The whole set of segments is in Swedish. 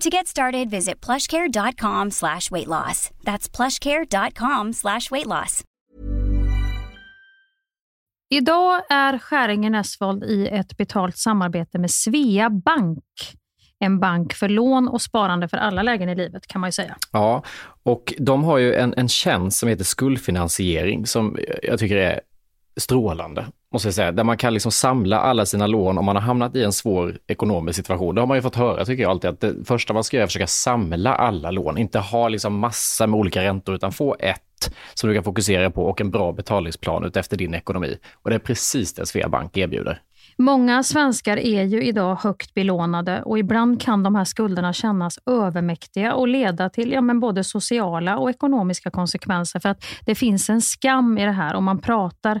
To get started, visit plushcare.com slash weight loss. That's plushcare.com slash weight loss. Idag är Skäringen Esvold i ett betalt samarbete med Svea Bank. En bank för lån och sparande för alla lägen i livet kan man ju säga. Ja, och de har ju en, en tjänst som heter skuldfinansiering som jag tycker är strålande, måste jag säga. Där man kan liksom samla alla sina lån om man har hamnat i en svår ekonomisk situation. Det har man ju fått höra, tycker jag alltid, att det första man ska göra är att försöka samla alla lån. Inte ha liksom massa med olika räntor, utan få ett som du kan fokusera på och en bra betalningsplan utefter din ekonomi. Och det är precis det Sveabank erbjuder. Många svenskar är ju idag högt belånade och ibland kan de här skulderna kännas övermäktiga och leda till ja, men både sociala och ekonomiska konsekvenser. För att det finns en skam i det här och man pratar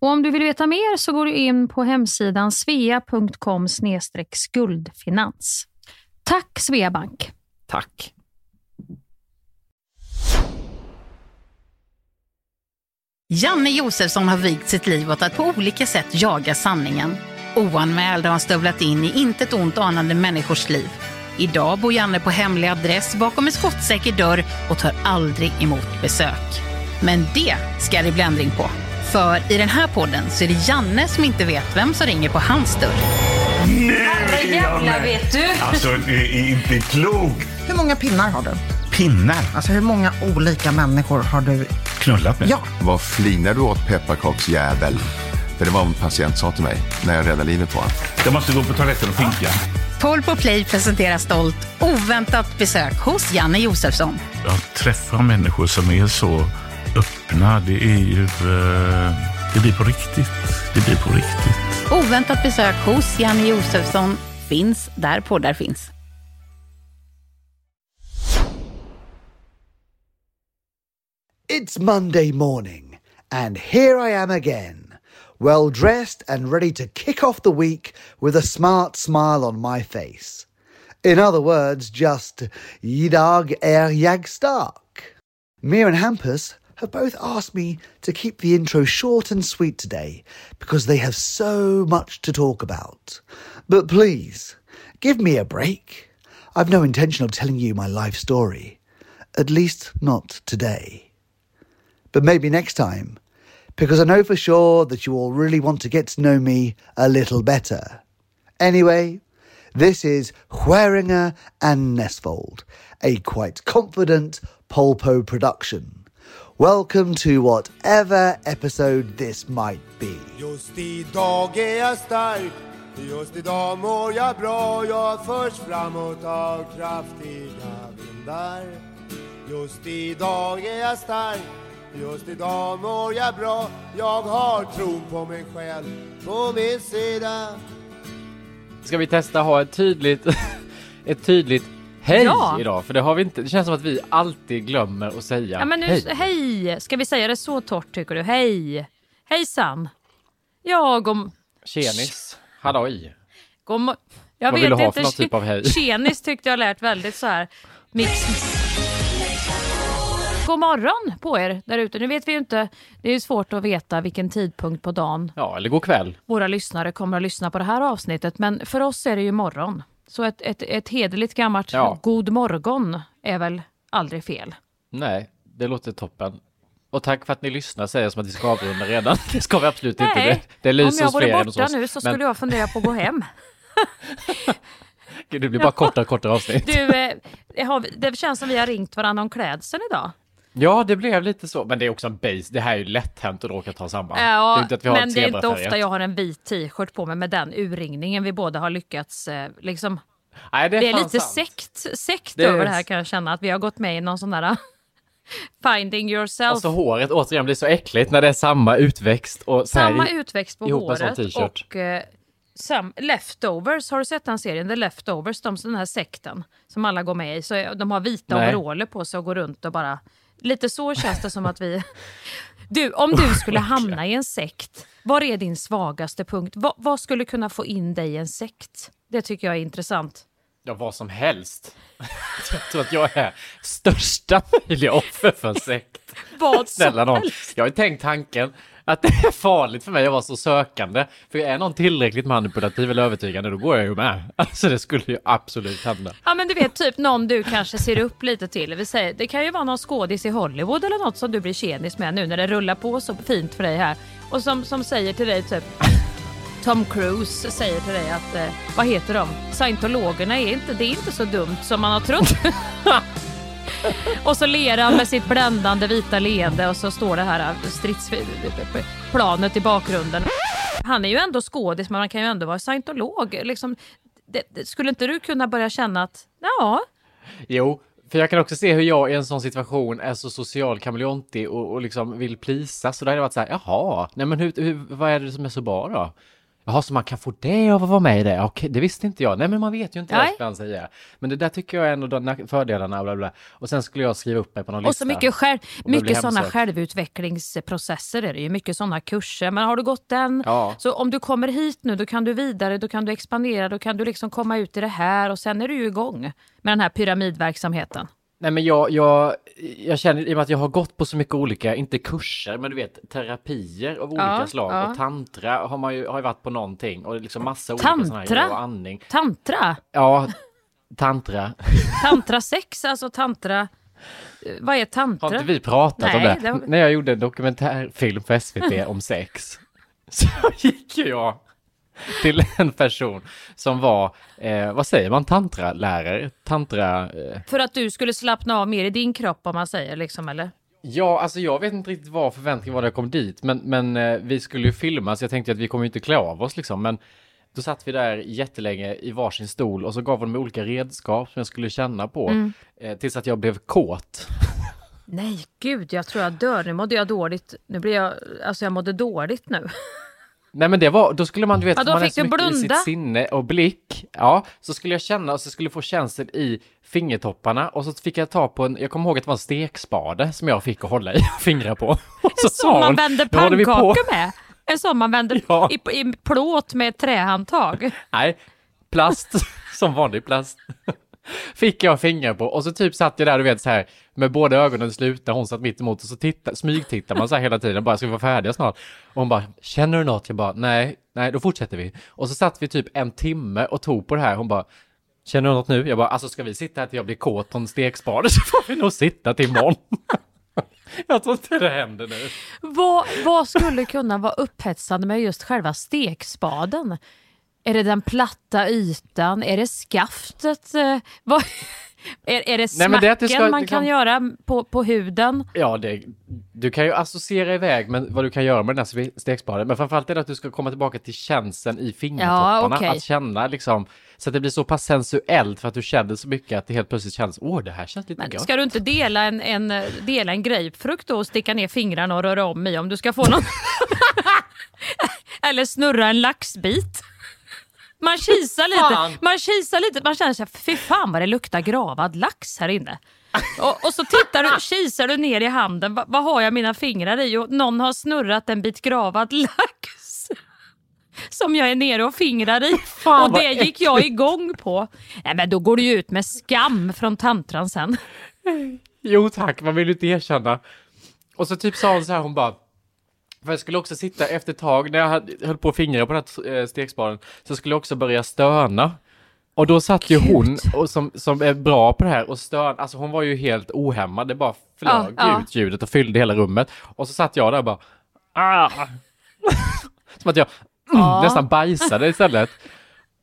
Och om du vill veta mer så går du in på hemsidan svea.com skuldfinans. Tack Sveabank! Tack! Janne Josefsson har vigt sitt liv åt att på olika sätt jaga sanningen. Oanmäld har han stövlat in i intet ont anande människors liv. Idag bor Janne på hemlig adress bakom en skottsäker dörr och tar aldrig emot besök. Men det ska det bli ändring på. För i den här podden så är det Janne som inte vet vem som ringer på hans dörr. Herrejävlar vet du! Alltså, det är inte klokt! Hur många pinnar har du? Pinnar? Alltså hur många olika människor har du Knullat med? Ja. Vad flinar du åt pepparkaksjävel? För det var vad en patient sa till mig när jag räddade livet på honom. Jag måste gå på toaletten och pinka. Paul på Play presenterar stolt oväntat besök hos Janne Josefsson. Jag träffar människor som är så öppna. Det är ju... Eh, det blir på riktigt. Det blir på riktigt. Oväntat besök hos Janne Josefsson finns där poddar finns. It's Monday morning, and here I am again, well dressed and ready to kick off the week with a smart smile on my face. In other words, just Yidag er jag stark. Mir and Hampus have both asked me to keep the intro short and sweet today because they have so much to talk about. But please, give me a break. I've no intention of telling you my life story, at least not today. But maybe next time, because I know for sure that you all really want to get to know me a little better. Anyway, this is Hueringer and Nesfold, a quite confident Polpo production. Welcome to whatever episode this might be. Just idag är jag stark. Just idag mår jag bra. Jag förs framåt av kraftiga vindar. Just idag är jag stark. Just idag mår jag bra. Jag har tron på mig själv på min sida. Ska vi testa ha ett tydligt, ett tydligt hej Ja. idag? För det har vi inte. Det känns som att vi alltid glömmer att säga Ja, men nu, hej. hej. Ska vi säga det så torrt tycker du? Hej! Hejsan! Ja, god, Tjenis. Halloj. god mo- Jag Vad vet vill du ha inte. för någon typ av hej? Tjenis tyckte jag lät väldigt så här mix. God morgon på er där ute. Nu vet vi ju inte, det är ju svårt att veta vilken tidpunkt på dagen Ja, eller god kväll. våra lyssnare kommer att lyssna på det här avsnittet. Men för oss är det ju morgon. Så ett, ett, ett hederligt gammalt Ja. god morgon är väl aldrig fel. Nej, det låter toppen. Och tack för att ni lyssnar säger jag som att vi ska avrunda redan. Det ska vi absolut inte. Det, det om lyser jag hos fler vore än hos borta nu så Men skulle jag fundera på att gå hem. det blir bara kortare och kortare avsnitt. Du, eh, har det känns som vi har ringt varandra om klädseln idag. Ja, det blev lite så. Men det är också en base. Det här är ju lätt hänt att råka ta det är Ja, har men det är inte ofta jag har en vit t-shirt på mig med den urringningen vi båda har lyckats eh, liksom. Nej, det är, Det är lite sant. sekt, sekt Det är- över det här kan jag känna. Att vi har gått med i någon sån där finding yourself. Alltså håret återigen blir så äckligt när det är samma utväxt och Samma utväxt på håret och eh, sam, Leftovers, har du sett den serien? The Leftovers, de, den här sekten som alla går med i. Så är- de har vita Nej. overaller på sig och går runt och bara... Lite så känns det som att vi... Du, om du skulle hamna i en sekt, var är din svagaste punkt? Vad, vad skulle kunna få in dig i en sekt? Det tycker jag är intressant. Ja, vad som helst. Jag tror att jag är största möjliga offer för en sekt. Vad Snälla som någon. helst. Jag har tänkt tanken att det är farligt för mig att vara så sökande. För är någon tillräckligt manipulativ eller övertygande, då går jag ju med. Alltså det skulle ju absolut hända. Ja men du vet typ någon du kanske ser upp lite till. Vi säger, det kan ju vara någon skådis i Hollywood eller något som du blir tjenis med nu när det rullar på så fint för dig här. Och som, som säger till dig typ Tom Cruise säger till dig att, eh, vad heter de? Scientologerna är inte, det är inte så dumt som man har trott. och så ler han med sitt bländande vita leende och så står det här stridsplanet i bakgrunden. Han är ju ändå skådis men man kan ju ändå vara scientolog. Liksom, det, det, skulle inte du kunna börja känna att, ja, Jo, för jag kan också se hur jag i en sån situation är så social kameleontig och, och liksom vill plisa. Så då hade det varit så här, jaha, nej men hur, hur, vad är det som är så bra då? Jaha, så man kan få det av att vara med i det? Okej, det visste inte jag. Nej, men man vet ju inte Nej. vad ska säga. Men det där tycker jag är en av de fördelarna, bla, bla. Och sen skulle jag skriva upp mig på någon Och lista. så mycket, själv, och mycket sådana självutvecklingsprocesser är det ju. Mycket sådana kurser. Men har du gått den, Ja. så om du kommer hit nu då kan du vidare, då kan du expandera, då kan du liksom komma ut i det här och sen är du ju igång med den här pyramidverksamheten. Nej men jag, jag, jag känner i och med att jag har gått på så mycket olika, inte kurser, men du vet terapier av olika Ja, slag. ja. Och tantra har man ju, har ju varit på någonting och liksom massa olika sådana här och andning. Tantra? Ja, tantra. Tantra sex, alltså tantra... eh, Vad är tantra? Har inte vi pratat om Nej, det? det var- När jag gjorde en dokumentärfilm för SVT om sex så gick ju jag till en person som var, eh, vad säger man, tantralärare? Tantra... Eh, För att du skulle slappna av mer i din kropp om man säger liksom, eller? Ja, alltså jag vet inte riktigt vad förväntningen var när jag kom dit, men, men eh, vi skulle ju filma så jag tänkte att vi kommer ju inte klä av oss liksom, men då satt vi där jättelänge i varsin stol och så gav hon mig olika redskap som jag skulle känna på, Mm. eh, tills att jag blev kåt. Nej, gud, jag tror jag dör. Nu mådde jag dåligt. Nu blir jag... Alltså jag mådde dåligt nu. Nej men det var, då skulle man du vet, Ja, man är så mycket i blunda. sitt sinne och blick. Ja, så skulle jag känna och så skulle jag få känsel i fingertopparna och så fick jag ta på en, jag kommer ihåg att det var en stekspade som jag fick att hålla i och fingra på. Och så Som man vänder pannkakor med. En sån man vänder Ja. i, i plåt med ett trähandtag. Nej, plast, som vanlig plast. Fick jag fingrar på och så typ satt jag där du vet så här med båda ögonen slutna, hon satt mitt emot och så titta, smygtittar man så här hela tiden, bara ska vi vara färdiga snart? Och hon bara, känner du något? Jag bara, nej, nej, då fortsätter vi. Och så satt vi typ en timme och tog på det här, hon bara, känner du något nu? Jag bara, alltså ska vi sitta här till jag blir kåt på en stekspade så får vi nog sitta till imorgon. jag tror inte det händer nu. Vad, vad skulle kunna vara upphetsande med just själva stekspaden? Är det den platta ytan? Är det skaftet? Eh, Vad, är, är det Nej, smacken men det det ska- man kan kan- göra på, på huden? Ja, det, du kan ju associera iväg med vad du kan göra med den här stekspaden, men framförallt är det att du ska komma tillbaka till känslan i fingertopparna. okej. Att känna liksom, så att det blir så pass sensuellt för att du känner så mycket att det helt plötsligt känns, åh, det här känns lite Men gott. ska du inte dela en, en, dela en grapefrukt då och sticka ner fingrarna och röra om i om du ska få någon... Eller snurra en laxbit? Man kisar Fan. lite, man kisar lite, man känner sig fy fan vad det luktar gravad lax här inne. Och, och så tittar du, kisar du ner i handen, Va, vad har jag mina fingrar i? Och någon har snurrat en bit gravad lax. Som jag är nere och fingrar i. och vad det gick jag igång på. Nej men då går du ju ut med skam från tantran sen. Jo tack, man vill ju inte erkänna. Och så typ sa hon så här, hon bara, för jag skulle också sitta efter ett tag, när jag hade- höll på att fingra på den här eh, stekspaden, så skulle jag också börja stöna. Och då satt ju hon, och som, som är bra på det här, och stön, alltså hon var ju helt ohämmad, det bara flög ja. ut ljudet och fyllde hela rummet. Och så satt jag där och bara, ah. Som att jag Ja. nästan bajsade istället.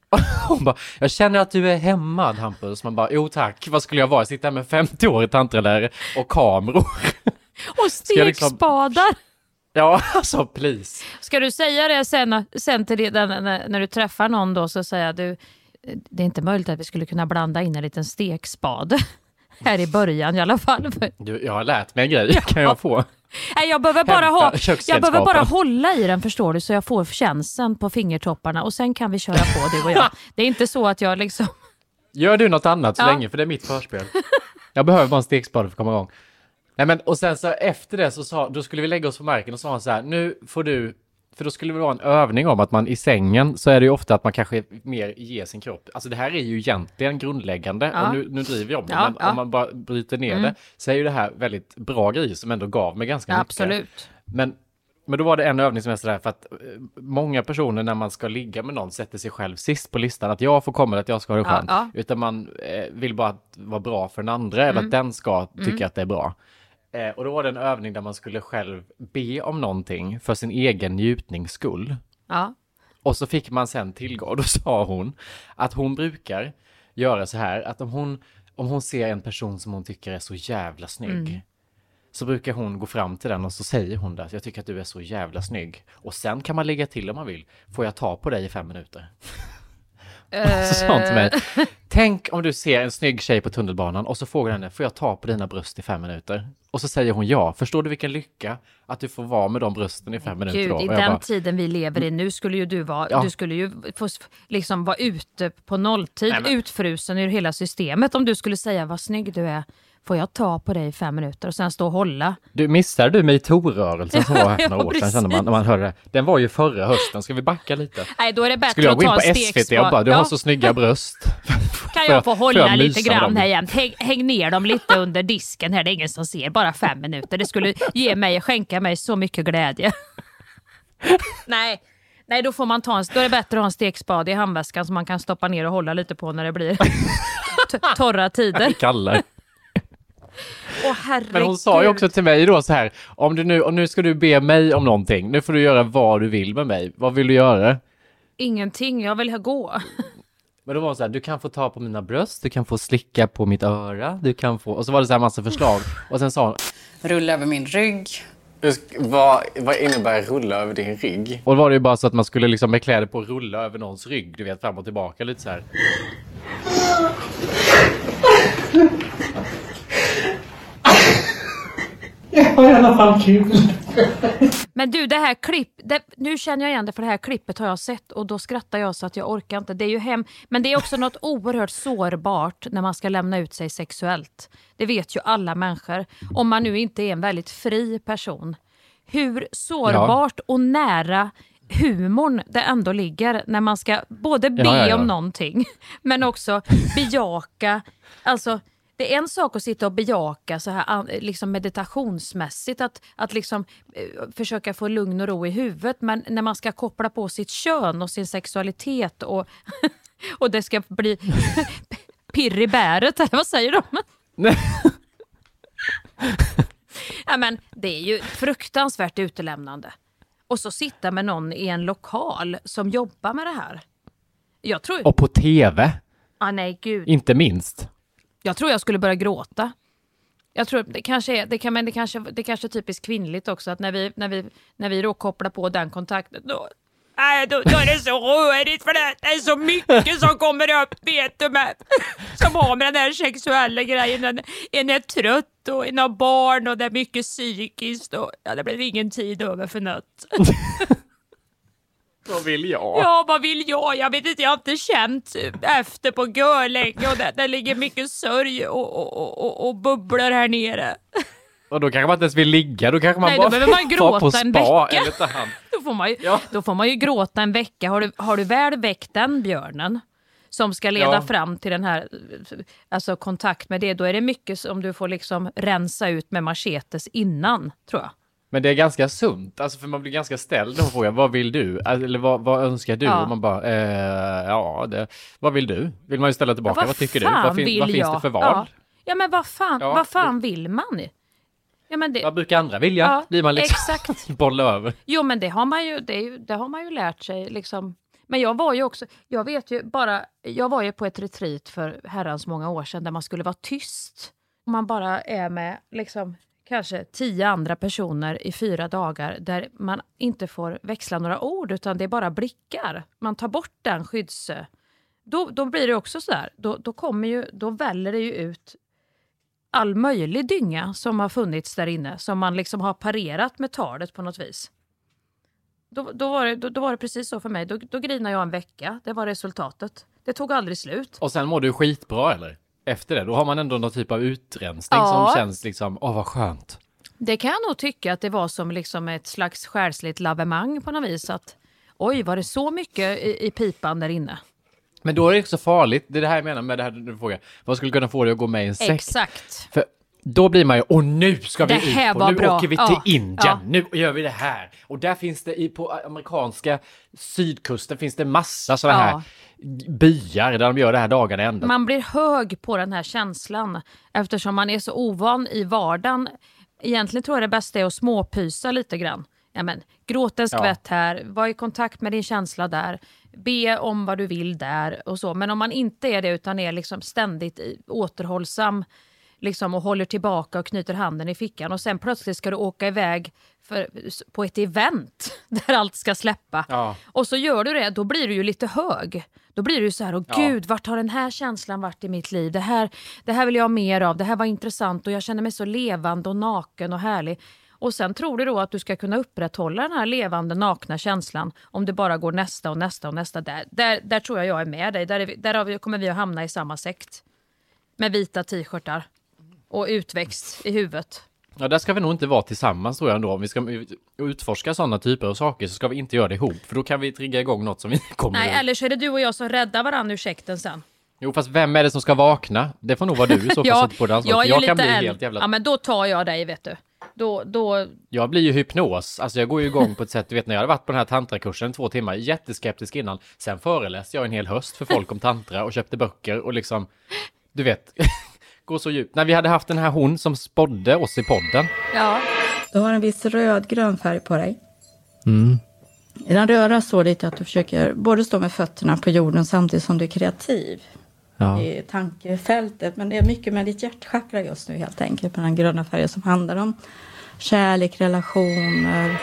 Hon bara, jag känner att du är hämmad Hampus. Man bara, jo tack, vad skulle jag vara? Sitta här med 50-årig tantralärare och kameror. Och liksom- stekspadar. Ja, alltså please. Ska du säga det sen, sen till den, när, när du träffar någon då så säger du det är inte möjligt att vi skulle kunna blanda in en liten stekspade. Här i början i alla fall. Du, jag har lärt mig en grej, kan jag få? Nej, jag behöver bara, ha, jag behöver bara hålla i den förstår du så jag får känslan på fingertopparna och sen kan vi köra på du och jag. Det är inte så att jag liksom... Gör du något annat så Ja. länge, för det är mitt förspel. Jag behöver bara en stekspade för att komma igång. Nej men, och sen så efter det så sa, då skulle vi lägga oss på marken och sa han så här, nu får du, för då skulle det vara en övning om att man i sängen så är det ju ofta att man kanske mer ger sin kropp, alltså det här är ju egentligen grundläggande, Ja. och nu, nu driver jag om det, Ja, men ja. om man bara bryter ner Mm. det så är ju det här väldigt bra grejer som ändå gav mig ganska Ja, mycket. absolut. Men, men då var det en övning som är sådär för att eh, många personer när man ska ligga med någon sätter sig själv sist på listan att jag får komma att jag ska ha det Ja, skönt. ja. Utan man eh, vill bara att vara bra för den andra eller Mm. att den ska tycka Mm. att det är bra. Eh, och då var det en övning där man skulle själv be om någonting för sin egen njutnings skull. Ja. Och så fick man sen tillgå, och då sa hon att hon brukar göra så här att om hon, om hon ser en person som hon tycker är så jävla snygg Mm. så brukar hon gå fram till den och så säger hon det, jag tycker att du är så jävla snygg. Och sen kan man lägga till om man vill, får jag ta på dig i fem minuter? Och så sa hon till mig, tänk om du ser en snygg tjej på tunnelbanan och så frågar henne, får jag ta på dina bröst i fem minuter? Och så säger hon ja, förstår du vilken lycka att du får vara med de brösten i fem minuter Gud, då? i den bara, tiden vi lever i nu skulle ju du vara, Ja. du skulle ju få liksom vara ute på nolltid, Nej, men- utfrusen ur hela systemet om du skulle säga vad snygg du är. Får jag ta på dig i fem minuter och sen stå och hålla? Du, missade du metoo-rörelsen som var här för några Ja, år sedan, kände man, när man hörde det? Den var ju förra hösten, ska vi backa lite? Nej, då är det bättre Skulle jag gå in på SVT och bara, du Ja. har så snygga bröst. Kan jag få hålla jag lite grann här jämt? Häng, häng ner dem lite under disken här, det är ingen som ser. Bara fem minuter. Det skulle ge mig, skänka mig så mycket glädje. Nej. Nej, då får man ta en, då är det bättre att ha en stekspade i handväskan som man kan stoppa ner och hålla lite på när det blir torra tider. Kallar. Herregud. Men hon sa ju också till mig då så här, om du nu, och nu ska du be mig om någonting, nu får du göra vad du vill med mig. Vad vill du göra? Ingenting, jag vill gå. Men då var hon så här, du kan få ta på mina bröst, du kan få slicka på mitt öra, du kan få... Och så var det så här massa förslag. Och sen sa hon... Rulla över min rygg. Vad, vad innebär rulla över din rygg? Och då var det ju bara så att man skulle liksom med kläder på rulla över någons rygg, du vet, fram och tillbaka lite så här. Jag har i alla fall kul. Men du, det här klipp, det, nu känner jag igen det för det här klippet har jag sett och då skrattar jag så att jag orkar inte. Det är ju hem, men det är också något oerhört sårbart när man ska lämna ut sig sexuellt. Det vet ju alla människor. Om man nu inte är en väldigt fri person. Hur sårbart och nära humorn det ändå ligger när man ska både be Ja, ja, ja. om någonting men också bejaka. Alltså, det är en sak att sitta och bejaka så här liksom meditationsmässigt, att, att liksom, eh, försöka få lugn och ro i huvudet, men när man ska koppla på sitt kön och sin sexualitet och, och det ska bli pirr i bäret, eller vad säger de? ja, men det är ju fruktansvärt utelämnande. Och så sitta med någon i en lokal som jobbar med det här. Jag tror... Och på TV, Ah, nej, gud. inte minst. Jag tror jag skulle börja gråta. Jag tror det kanske är, det kan, men det kanske, det kanske är typiskt kvinnligt också att när vi, när vi, när vi då kopplar på den kontakten då, nej, då, då är det så rörigt för det, det är så mycket som kommer upp vet du med, som har med den här sexuella grejen. En, en är trött och en har barn och det är mycket psykiskt och ja, det blir ingen tid över för något. Vad vill jag? Ja, vad vill jag? Jag vet inte, jag har inte känt efter på görlänge och det, det ligger mycket sörj och, och, och, och, bubblor här nere. Och då kanske man inte ens vill ligga, då kanske man Nej, bara då behöver man vara på gråta en spa vecka. eller ta hand. Då får man ju, Ja. då får man ju gråta en vecka. Har du, har du väl väckt den björnen som ska leda Ja. fram till den här alltså kontakt med det, då är det mycket som du får liksom rensa ut med machetes innan, tror jag. Men det är ganska sunt, alltså för man blir ganska ställd och frågar vad vill du? Eller vad, vad önskar du? Ja. Och man bara, eh, ja, det, vad vill du? Vill man ju ställa tillbaka, Ja, vad, tycker du? Vad, fin, vad finns det för val? Ja. Ja men vad fan, vad fan vill man? Ja, men det, Vad brukar andra vilja? Ja, Blir man liksom exakt. bolla över. Jo men det har man ju, det, ju, det har man ju lärt sig liksom. Men jag var ju också, jag vet ju bara, jag var ju på ett retreat för herrans många år sedan där man skulle vara tyst. Man bara är med liksom kanske tio andra personer i fyra dagar där man inte får växla några ord utan det är bara blickar. Man tar bort den skydds... Då, då blir det också så där, då, då, kommer ju, då väller det ju ut all möjlig dynga som har funnits där inne som man liksom har parerat med talet på något vis. Då, då, var, det, då, då var det precis så för mig. Då, då grinade jag en vecka. Det var resultatet. Det tog aldrig slut. Och sen mår du skitbra eller? Efter det, då har man ändå någon typ av utrensning Ja. som känns liksom, åh vad skönt. Det kan jag nog tycka att det var som liksom ett slags själsligt lavemang på något vis. Att, oj, var det så mycket i, i pipan där inne? Men då är det inte så farligt, det är det här jag menar med det här du frågar. Vad skulle kunna få dig att gå med i en sekt? Exakt. För då blir man ju, och nu ska vi Det här ut och nu bra. åker vi till Ja. Indien, Ja. nu gör vi det här. Och där finns det, i, på amerikanska sydkusten finns det massa sådana Ja. här byar där de gör det här dagarna ända. Man blir hög på den här känslan eftersom man är så ovan i vardagen. Egentligen tror jag det bästa är att småpysa lite grann. Ja, men, gråt en skvätt här, var i kontakt med din känsla där, be om vad du vill där och så. Men om man inte är det utan är liksom ständigt återhållsam liksom, och håller tillbaka och knyter handen i fickan och sen plötsligt ska du åka iväg för, på ett event där allt ska släppa. Ja. Och så gör du det, då blir du ju lite hög. Då blir du så här, åh Ja. gud, vart har den här känslan varit i mitt liv? Det här, det här vill jag ha mer av, det här var intressant och jag känner mig så levande och naken och härlig. Och sen tror du då att du ska kunna upprätthålla den här levande, nakna känslan om det bara går nästa och nästa och nästa. Där, där, där tror jag jag är med dig. Där, är vi, där vi, kommer vi att hamna i samma sekt. Med vita t-shirtar och utväxt i huvudet. Ja, där ska vi nog inte vara tillsammans tror jag ändå. Om vi ska utforska sådana typer av saker så ska vi inte göra det ihop. För då kan vi trigga igång något som vi kommer Nej, ur. eller så är det du och jag som räddar varandra ur sekten sen. Jo, fast vem är det som ska vakna? Det får nog vara du i så fall som på ansvaret. jag jag kan bli äldre. helt jävla... Ja, men då tar jag dig, vet du. Då, då, Jag blir ju hypnos, alltså jag går ju igång på ett sätt, du vet när jag hade varit på den här tantrakursen två timmar, jätteskeptisk innan, sen föreläste jag en hel höst för folk om tantra och köpte böcker och liksom, du vet, går så djupt. När vi hade haft den här hon som spådde oss i podden. ja. Du har en viss rödgrön färg på dig. Mm. I den röda står det att du försöker både stå med fötterna på jorden samtidigt som du är kreativ Ja. i tankefältet. Men det är mycket med ditt hjärtchakra just nu helt enkelt med den gröna färgen som handlar om kärlek, relationer.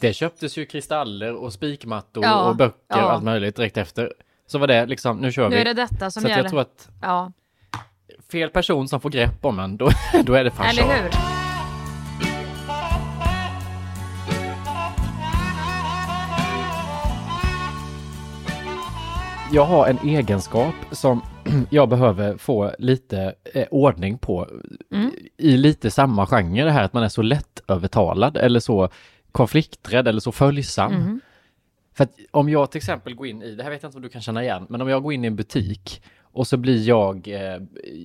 Det köptes ju kristaller och spikmattor Ja, och böcker ja. och allt möjligt direkt efter. Så var det liksom, nu kör Nu vi. är det detta som så gäller. jag tror att Ja, fel person som får grepp om en, då, då är det fan eller hur? Jag har en egenskap som jag behöver få lite eh, ordning på Mm. i lite samma genre det här att man är så lättövertalad eller så konflikträdd eller så följsam. Mm. För att om jag till exempel går in i, det här vet jag inte om du kan känna igen, men om jag går in i en butik och så blir jag eh,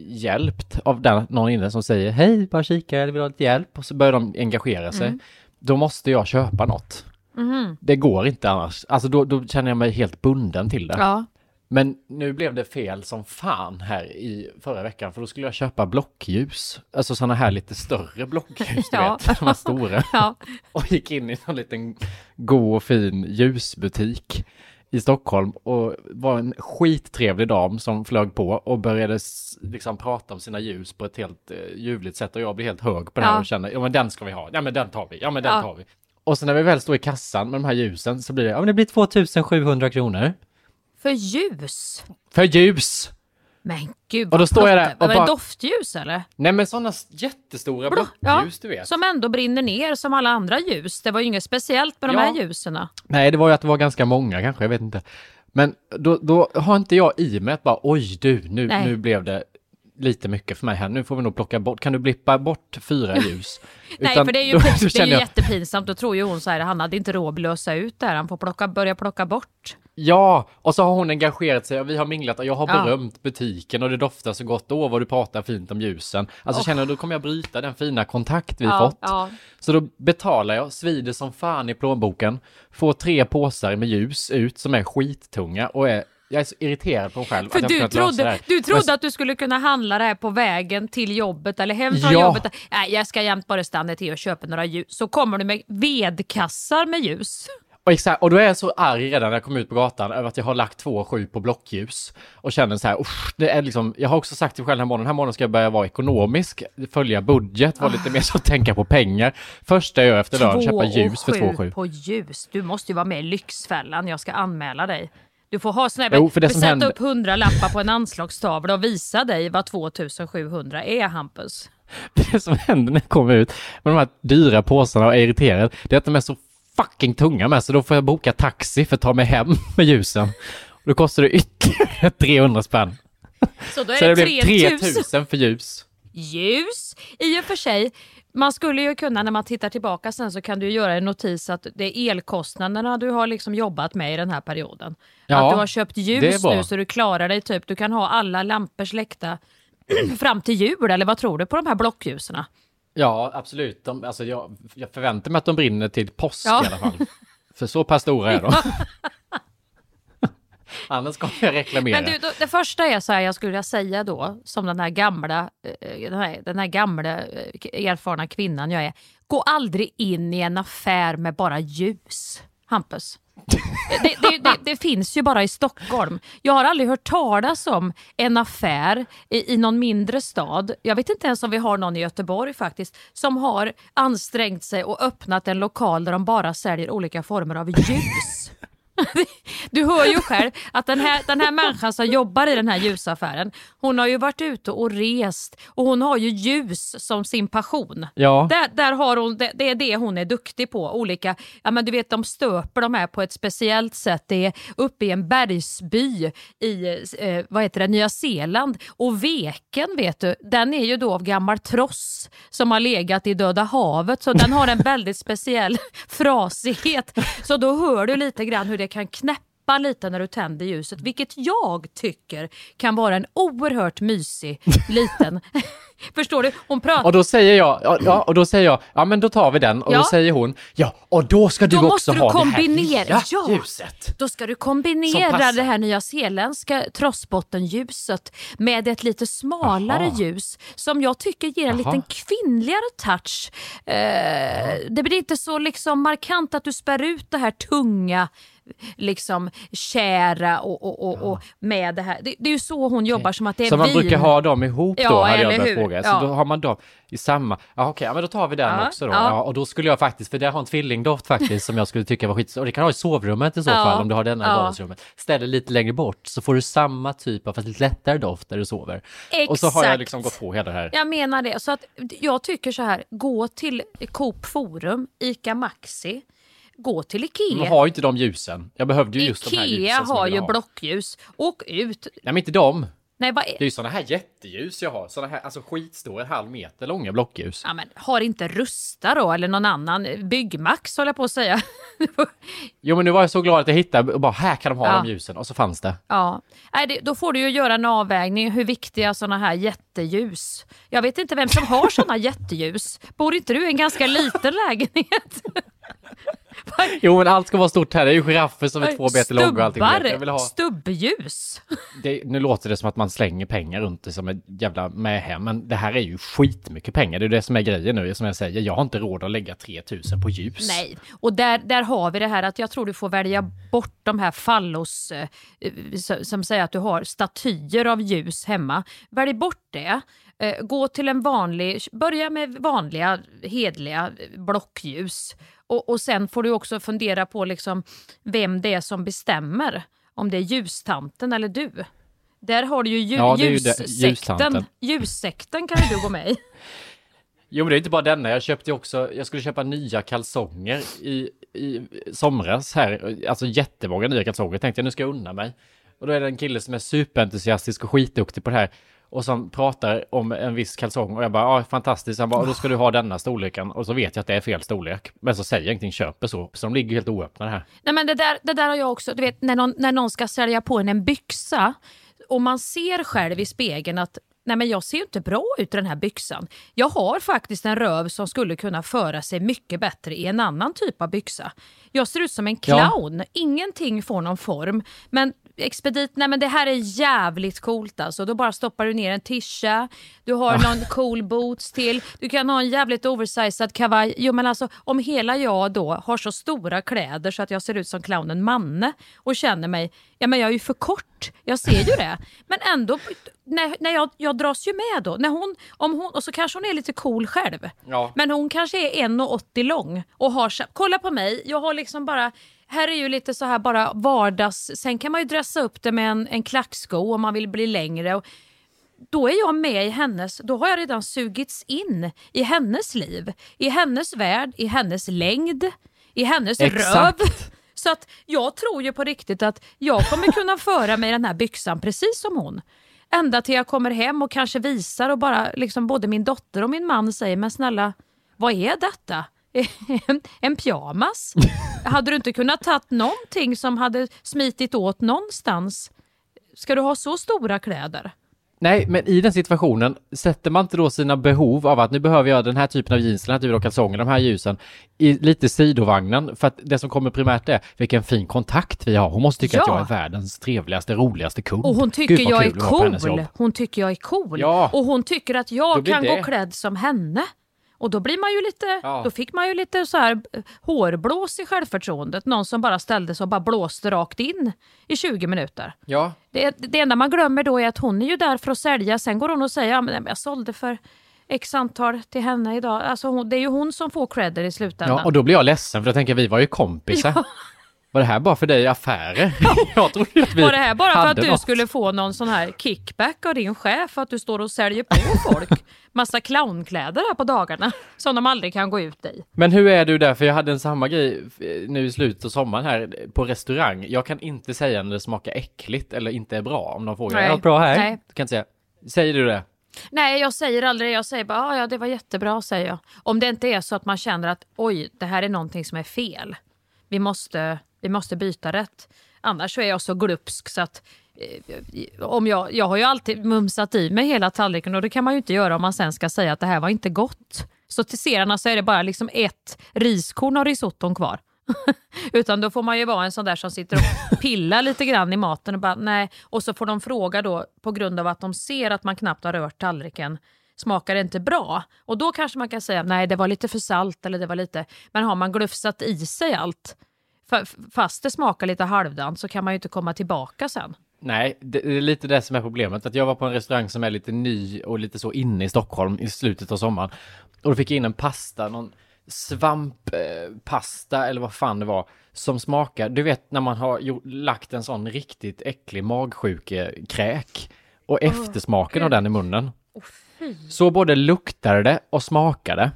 hjälpt av den, någon inne som säger hej, bara kika, jag vill ha lite hjälp och så börjar de engagera sig. Mm. Då måste jag köpa något. Mhm. Det går inte annars. Alltså då, då känner jag mig helt bunden till det. Ja. Men nu blev det fel som fan här i förra veckan för då skulle jag köpa blockljus. Alltså sådana här lite större blockljus, du Ja. vet. De här stora. Ja. Och gick in i en liten god och fin ljusbutik i Stockholm och var en skittrevlig dam som flög på och började liksom prata om sina ljus på ett helt eh, ljuvligt sätt och jag blev helt hög på det här Ja. och kände, ja men den ska vi ha, ja men den tar vi, ja men den Ja. tar vi. Och så när vi väl står i kassan med de här ljusen så blir det, ja men det blir 2700 kronor. För ljus. För ljus! Men gud Och då vad står jag där och Var bara- det doftljus eller? Nej men sådana jättestora blockljus du vet. Som ändå brinner ner som alla andra ljus. Det var ju inget speciellt med de Ja. här ljusen. Nej, det var ju att det var ganska många kanske, jag vet inte. Men då, då har inte jag i mig att bara oj du, nu, Nej. nu blev det lite mycket för mig här. Nu får vi nog plocka bort, kan du blippa bort fyra ljus? Nej, Utan för det är ju, då- då det är ju jag- jättepinsamt. Då tror ju hon så här, han hade inte råd att lösa ut det här. Han får plocka, börja plocka bort. Ja, och så har hon engagerat sig och vi har minglat och jag har Ja. berömt butiken och det doftar så gott. Åh, vad du pratar fint om ljusen. Alltså Åh. känner jag, då kommer jag bryta den fina kontakt vi Ja, fått. ja. Så då betalar jag, svider som fan i plånboken, får tre påsar med ljus ut som är skittunga och är, jag är så irriterad på mig själv För du trodde, du trodde Men- att du skulle kunna handla det här på vägen till jobbet eller hem från Ja. jobbet. Nej, jag ska jämt bara stanna till och köpa några ljus. Så kommer du med vedkassar med ljus. Och, exakt, och då är jag så arg redan när jag kommer ut på gatan över att jag har lagt två och sju på blockljus. Och känner så här, "Usch, det är liksom, jag har också sagt till mig själv den här morgonen, den här morgonen ska jag börja vara ekonomisk, följa budget, vara lite mer så tänka på pengar. Första jag gör efter dagen, köpa ljus för två och sju. på ljus. Du måste ju vara med i Lyxfällan. Jag ska anmäla dig. Du får ha såna här, Jo, för det som sätta händer- upp 100 lappar på en anslagstavla och visa dig vad 2700 är, Hampus. Det som händer när jag kommer ut med de här dyra påsarna och är irriterad, det är att de är så fucking tunga med, så då får jag boka taxi för att ta mig hem med ljusen. Och då kostar det ytterligare 300 spänn. Så då är Så det det blev 3000. 3000 för ljus. ljus. I och för sig, man skulle ju kunna när man tittar tillbaka sen så kan du ju göra en notis att det är elkostnaderna du har liksom jobbat med i den här perioden. Ja, att du har köpt ljus nu så du klarar dig typ, du kan ha alla lampor släckta fram till jul eller vad tror du på de här blockljusen? Ja, absolut. De, alltså jag, jag förväntar mig att de brinner till påsk Ja. i alla fall. För så pass stora är de. Annars kommer jag reklamera. Men du, det första är så här, jag skulle vilja säga då, som den här gamla, eh, den här, den här gamla eh, erfarna kvinnan jag är. Gå aldrig in i en affär med bara ljus, Hampus. Det, det, det, det finns ju bara i Stockholm. Jag har aldrig hört talas om en affär i, i någon mindre stad, jag vet inte ens om vi har någon i Göteborg faktiskt, som har ansträngt sig och öppnat en lokal där de bara säljer olika former av ljus. Du hör ju själv att den här, den här människan som jobbar i den här ljusaffären, hon har ju varit ute och rest och hon har ju ljus som sin passion. Ja. Där, där har hon, det, det är det hon är duktig på. Olika, ja men du vet de stöper de här på ett speciellt sätt. Det är uppe i en bergsby i eh, vad heter det, Nya Zeeland. Och veken vet du, den är ju då av gammal tross som har legat i Döda havet. Så den har en väldigt speciell frasighet. Så då hör du lite grann hur det kan knäppa lite när du tänder ljuset, vilket jag tycker kan vara en oerhört mysig liten... Förstår du? Hon pratar... Och då säger jag, ja, och då säger jag, ja men då tar vi den. Och Ja. då säger hon, ja, och då ska du Då också du ha det här kombinera- lilla ja. ljuset. Då ska du kombinera det här nya zeeländska trossbottenljuset med ett lite smalare Jaha. ljus som jag tycker ger en Jaha. liten kvinnligare touch. Eh, det blir inte så liksom markant att du spär ut det här tunga liksom kära och, och, och, och med det här. Det, det är ju så hon jobbar som att det är Så man vin. brukar ha dem ihop då, Ja, hade jag börjat fråga. Så Ja. då har man dem i samma, ja okej, ja, men då tar vi den Ja, också då. ja. Ja. och då skulle jag faktiskt, för det har en tvillingdoft faktiskt som jag skulle tycka var skit, och det kan du ha i sovrummet i så Ja, fall om du har denna i ja. vardagsrummet. Ställ det lite längre bort så får du samma typ av, fast lite lättare doft där du sover. Och så har jag Exakt. liksom gått på hela det här. Jag menar det. Så att jag tycker så här, gå till Coop Forum, ICA Maxi, gå till Ikea. Man har ju inte de ljusen. Jag behövde ju just de här Ikea ljusen som har ju ha. blockljus. Åk ut. Nej men inte de. Nej, vad Det är är... ju såna här jätteljus jag har. Såna här, alltså skitstora, en halv meter långa blockljus. Ja, men, har inte Rusta då eller någon annan Byggmax håller jag på att säga. Jo men nu var jag så glad att jag hittade och bara här kan de ha Ja. de ljusen och så fanns det. ja. Nej, det, då får du ju göra en avvägning hur viktiga såna här jätteljus. Jag vet inte vem som har såna jätteljus. Bor inte du i en ganska liten lägenhet? Jo men allt ska vara stort här, det är ju giraffer som är två meter långa och allting. Jag vill ha... stubbljus. det, nu låter det som att man slänger pengar runt det som ett jävla mähem, men det här är ju skitmycket pengar. Det är det som är grejen nu, som jag säger. Jag har inte råd att lägga 3000 på ljus. Nej, och där, där har vi det här att jag tror du får välja bort de här fallos, eh, som- som säger att du har statyer av ljus hemma. Välj bort det. Eh, Gå till en vanlig, börja med vanliga hedliga blockljus. Och, och sen får du också fundera på liksom vem det är som bestämmer. Om det är ljustanten eller du. Där har du ju Ja, ju det- ljussekten. Ljussekten kan ju du gå med i. Jo men det är inte bara denna, jag köpte också, jag skulle köpa nya kalsonger i, i somras här, alltså jättemånga nya kalsonger, tänkte jag nu ska jag unna mig. Och då är det en kille som är superentusiastisk och skitduktig på det här och som pratar om en viss kalsong och jag bara, ja fantastiskt, han bara, då ska du ha denna storleken och så vet jag att det är fel storlek. Men så säger jag ingenting, köper så, så de ligger helt oöppnade här. Nej men det där, det där har jag också, du vet när någon, när någon ska sälja på en en byxa och man ser själv i spegeln att nej men jag ser ju inte bra ut i den här byxan. Jag har faktiskt en röv som skulle kunna föra sig mycket bättre i en annan typ av byxa. Jag ser ut som en Ja. clown, ingenting får någon form. Men Expedit, nej men det här är jävligt coolt alltså. Då bara stoppar du ner en tisha, du har någon cool boots till, du kan ha en jävligt oversized kavaj. Jo men alltså om hela jag då har så stora kläder så att jag ser ut som clownen Manne och känner mig, ja men jag är ju för kort, jag ser ju det. Men ändå, när, när jag, jag dras ju med då. När hon, om hon, och så kanske hon är lite cool själv. Ja. Men hon kanske är 1,80 lång och har, kolla på mig, jag har liksom bara här är ju lite så här bara vardags, sen kan man ju dressa upp det med en, en klacksko om man vill bli längre. Och då är jag med i hennes, då har jag redan sugits in i hennes liv, i hennes värld, i hennes längd, i hennes Exakt. röv. Så att jag tror ju på riktigt att jag kommer kunna föra mig den här byxan precis som hon. Ända till jag kommer hem och kanske visar och bara liksom både min dotter och min man säger men snälla, vad är detta? En, en pyjamas? Hade du inte kunnat tagit någonting som hade smitit åt någonstans? Ska du ha så stora kläder? Nej, men i den situationen, sätter man inte då sina behov av att nu behöver jag den här typen av jeans, den här typen av kalsonger, de här ljusen, i lite sidovagnen? För att det som kommer primärt är vilken fin kontakt vi har. Hon måste tycka att Ja. jag är världens trevligaste, roligaste kund. Och hon tycker jag är att cool. Hon tycker jag är cool. Ja. Och hon tycker att jag kan det- gå klädd som henne. Och då blir man ju lite, Ja. då fick man ju lite så här eh, hårblås i självförtroendet. Någon som bara ställde sig och bara blåste rakt in i 20 minuter. Ja, Det, det enda man glömmer då är att hon är ju där för att sälja. Sen går hon och säger att men jag sålde för x antal till henne idag. Alltså hon, det är ju hon som får credder i slutändan. ja, och då blir jag ledsen för jag tänker vi var ju kompisar. Ja. Var det här bara för dig affärer? jag trodde att vi Var det här bara för att du något. skulle få någon sån här kickback av din chef för att du står och säljer på folk massa clownkläder här på dagarna som de aldrig kan gå ut i? Men hur är du där? För jag hade en samma grej eh, nu i slutet av sommaren här på restaurang. Jag kan inte säga när det smakar äckligt eller inte är bra om de frågar. Nej. Är något bra här? Nej. Du kan inte säga. Säger du det? Nej, jag säger aldrig. Jag säger bara "Ah, ja, det var jättebra, säger jag. Om det inte är så att man känner att oj, det här är någonting som är fel. Vi måste, vi måste byta rätt. Annars så är jag så glupsk så att eh, om jag, jag har ju alltid mumsat i mig hela tallriken och det kan man ju inte göra om man sen ska säga att det här var inte gott. Så till serarna så är det bara liksom ett riskorn av risotton kvar. Utan då får man ju vara en sån där som sitter och pillar lite grann i maten och bara nej. Och så får de fråga då på grund av att de ser att man knappt har rört tallriken. Smakar det inte bra? Och då kanske man kan säga nej det var lite för salt eller det var lite. Men har man glufsat i sig allt fast det smakar lite halvdant så kan man ju inte komma tillbaka sen. Nej, det är lite det som är problemet. Att jag var på en restaurang som är lite ny och lite så inne i Stockholm i slutet av sommaren. Och då fick jag in en pasta, någon svamppasta eller vad fan det var, som smakar, du vet när man har gjort, lagt en sån riktigt äcklig magsjukekräk och eftersmaken av den i munnen. Så både luktade det och smakade.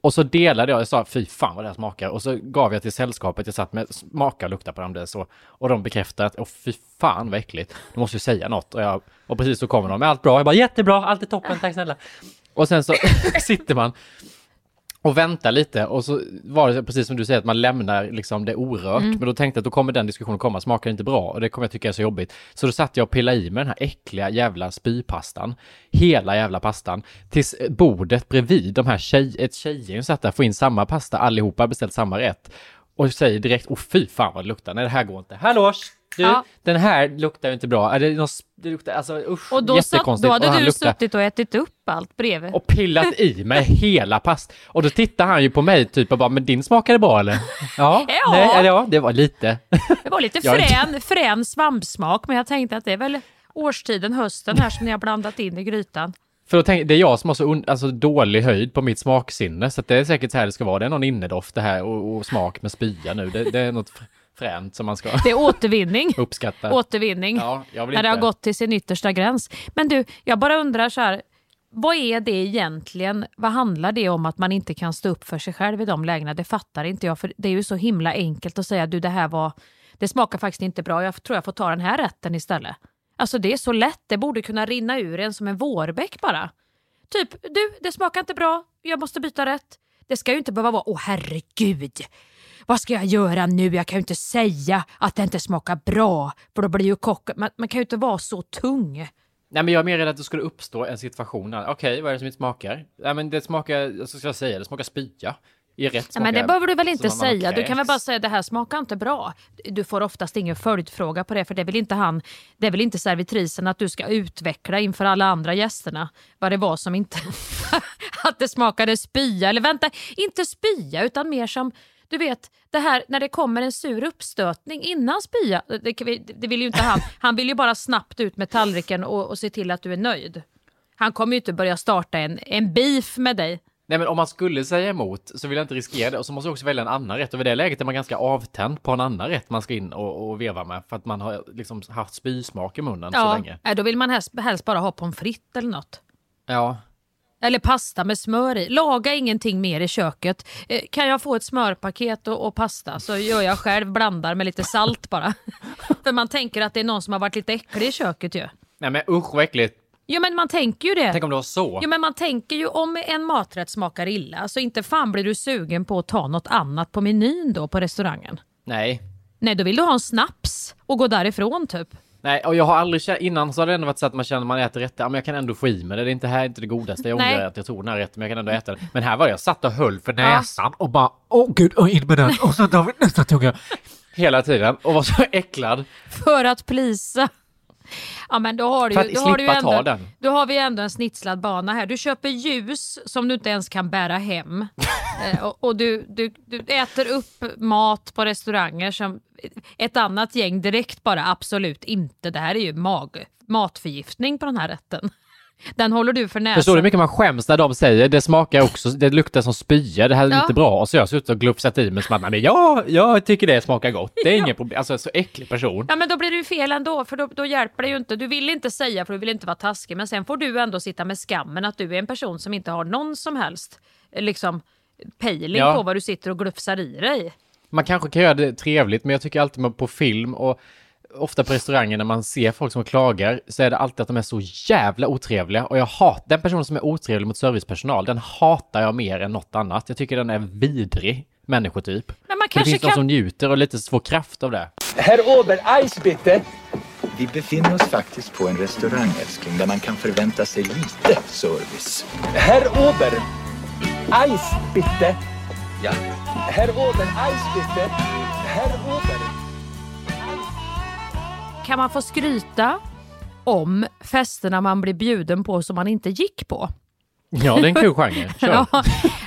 Och så delade jag, jag sa fy fan vad det här smakar. Och så gav jag till sällskapet jag satt med, smaka och lukta på dem det så. Och de bekräftade att, åh fy fan vad äckligt. Du måste ju säga något. Och, jag, och precis så kommer de med allt bra. Jag bara jättebra, allt är toppen, tack snälla. Och sen så sitter man och väntar lite och så var det precis som du säger att man lämnar liksom det orört. Mm. Men då tänkte jag att då kommer den diskussionen komma, smakar inte bra och det kommer jag tycka är så jobbigt. Så då satt jag och pillade i mig den här äckliga jävla spypastan, hela jävla pastan, tills bordet bredvid, de här tjej, ett tjejgäng satt där, får in samma pasta, allihopa beställt samma rätt. Och säger direkt, åh fy fan vad det luktar, nej det här går inte. Hallås! Du, Ja. den här luktar ju inte bra. Är det, något, sp- det luktar, alltså usch, Och då, satt, jättekonstigt. då hade du luktar suttit och ätit upp allt bredvid. och pillat i mig hela past. Och då tittar han ju på mig typ och bara, men din smakade bra eller? Ja, Ja. Nej, eller ja, det var lite. Det var lite frän, frän svampsmak men jag tänkte att det är väl årstiden, hösten här som ni har blandat in i grytan. För då tänk, det är jag som har så un, alltså, dålig höjd på mitt smaksinne, så det är säkert så här det ska vara. Det är någon innedoft det här och, och smak med spya nu. Det, det är något fr- fränt som man ska Det är återvinning. uppskatta. Återvinning. Ja, jag vill när det har inte- gått till sin yttersta gräns. Men du, jag bara undrar så här. Vad är det egentligen? Vad handlar det om att man inte kan stå upp för sig själv i de lägena? Det fattar inte jag. För det är ju så himla enkelt att säga du det här var, det smakar faktiskt inte bra. Jag tror jag får ta den här rätten istället. Alltså det är så lätt. Det borde kunna rinna ur en som en vårbäck bara. Typ, du det smakar inte bra. Jag måste byta rätt. Det ska ju inte behöva vara, åh herregud. Vad ska jag göra nu? Jag kan ju inte säga att det inte smakar bra. För då blir ju kocken, man, man kan ju inte vara så tung. Nej, men jag är mer rädd att det skulle uppstå en situation där, okej, vad är det som inte smakar? Nej, men det smakar, vad ska jag säga, det smakar spya. I rätt Ja, smakar men det behöver du väl inte säga? Du kan väl bara säga det här smakar inte bra. Du får oftast ingen följdfråga på det för det vill inte han, det är väl inte servitrisen att du ska utveckla inför alla andra gästerna vad det var som inte, att det smakade spya. Eller vänta, inte spya utan mer som du vet, det här när det kommer en sur uppstötning innan spya. Det, det vill ju inte han. Han vill ju bara snabbt ut med tallriken och, och se till att du är nöjd. Han kommer ju inte börja starta en, en beef med dig. Nej, men om man skulle säga emot så vill jag inte riskera det. Och så måste jag också välja en annan rätt. Och vid det läget är man ganska avtänd på en annan rätt man ska in och, och veva med. För att man har liksom haft spysmak i munnen så Ja, länge. nej, då vill man helst, helst bara ha pommes frites eller något. Ja. Eller pasta med smör i. Laga ingenting mer i köket. Eh, kan jag få ett smörpaket och, och pasta så gör jag själv, blandar med lite salt bara. För man tänker att det är någon som har varit lite äcklig i köket ju. Nej, men usch vad äckligt. Jo men man tänker ju det. Tänk om det var så. Jo men man tänker ju om en maträtt smakar illa så inte fan blir du sugen på att ta något annat på menyn då på restaurangen. Nej. Nej då vill du ha en snaps och gå därifrån typ. Nej, och jag har aldrig känt, innan så har det ändå varit så att man känner att man äter rätt, ja men jag kan ändå få i mig det, det är inte här inte det godaste, jag ångrar att jag tog den här rätten, men jag kan ändå äta den. Men här var jag satt och höll för näsan och bara, åh gud, och in med den, och så tar vi nästa tunga. Hela tiden, och var så äcklad. För att plisa. Ja men då har du ju, då har du ändå, den. Då har vi ändå en snitslad bana här. Du köper ljus som du inte ens kan bära hem. eh, och och du, du, du äter upp mat på restauranger som ett annat gäng direkt bara absolut inte. Det här är ju mag, matförgiftning på den här rätten. Den håller du för näsan. Förstår du hur mycket man skäms när de säger, det smakar också, det luktar som spya, det här är Ja. inte bra. Och så har jag suttit och glufsat i mig som att, men ja, jag tycker det smakar gott, det är inget problem. Alltså så äcklig person. Ja men då blir det ju fel ändå för då, då hjälper det ju inte. Du vill inte säga för du vill inte vara taskig men sen får du ändå sitta med skammen att du är en person som inte har någon som helst eh, liksom pejling Ja. på vad du sitter och glufsar i dig. Man kanske kan göra det trevligt, men jag tycker alltid på film och ofta på restauranger när man ser folk som klagar så är det alltid att de är så jävla otrevliga och jag hatar den personen som är otrevlig mot servicepersonal. Den hatar jag mer än något annat. Jag tycker den är vidrig människotyp. Men man Men det kanske finns de kan... som njuter och lite får kraft av det. Herr Ober, Eis bitte! Vi befinner oss faktiskt på en restaurang, älskling, där man kan förvänta sig lite service. Herr Ober, Eis bitte! Ja. Herr Ober, Eis bitte! Herr Ober! Kan man få skryta om festerna man blir bjuden på som man inte gick på? Ja, det är en kul genre. Kör.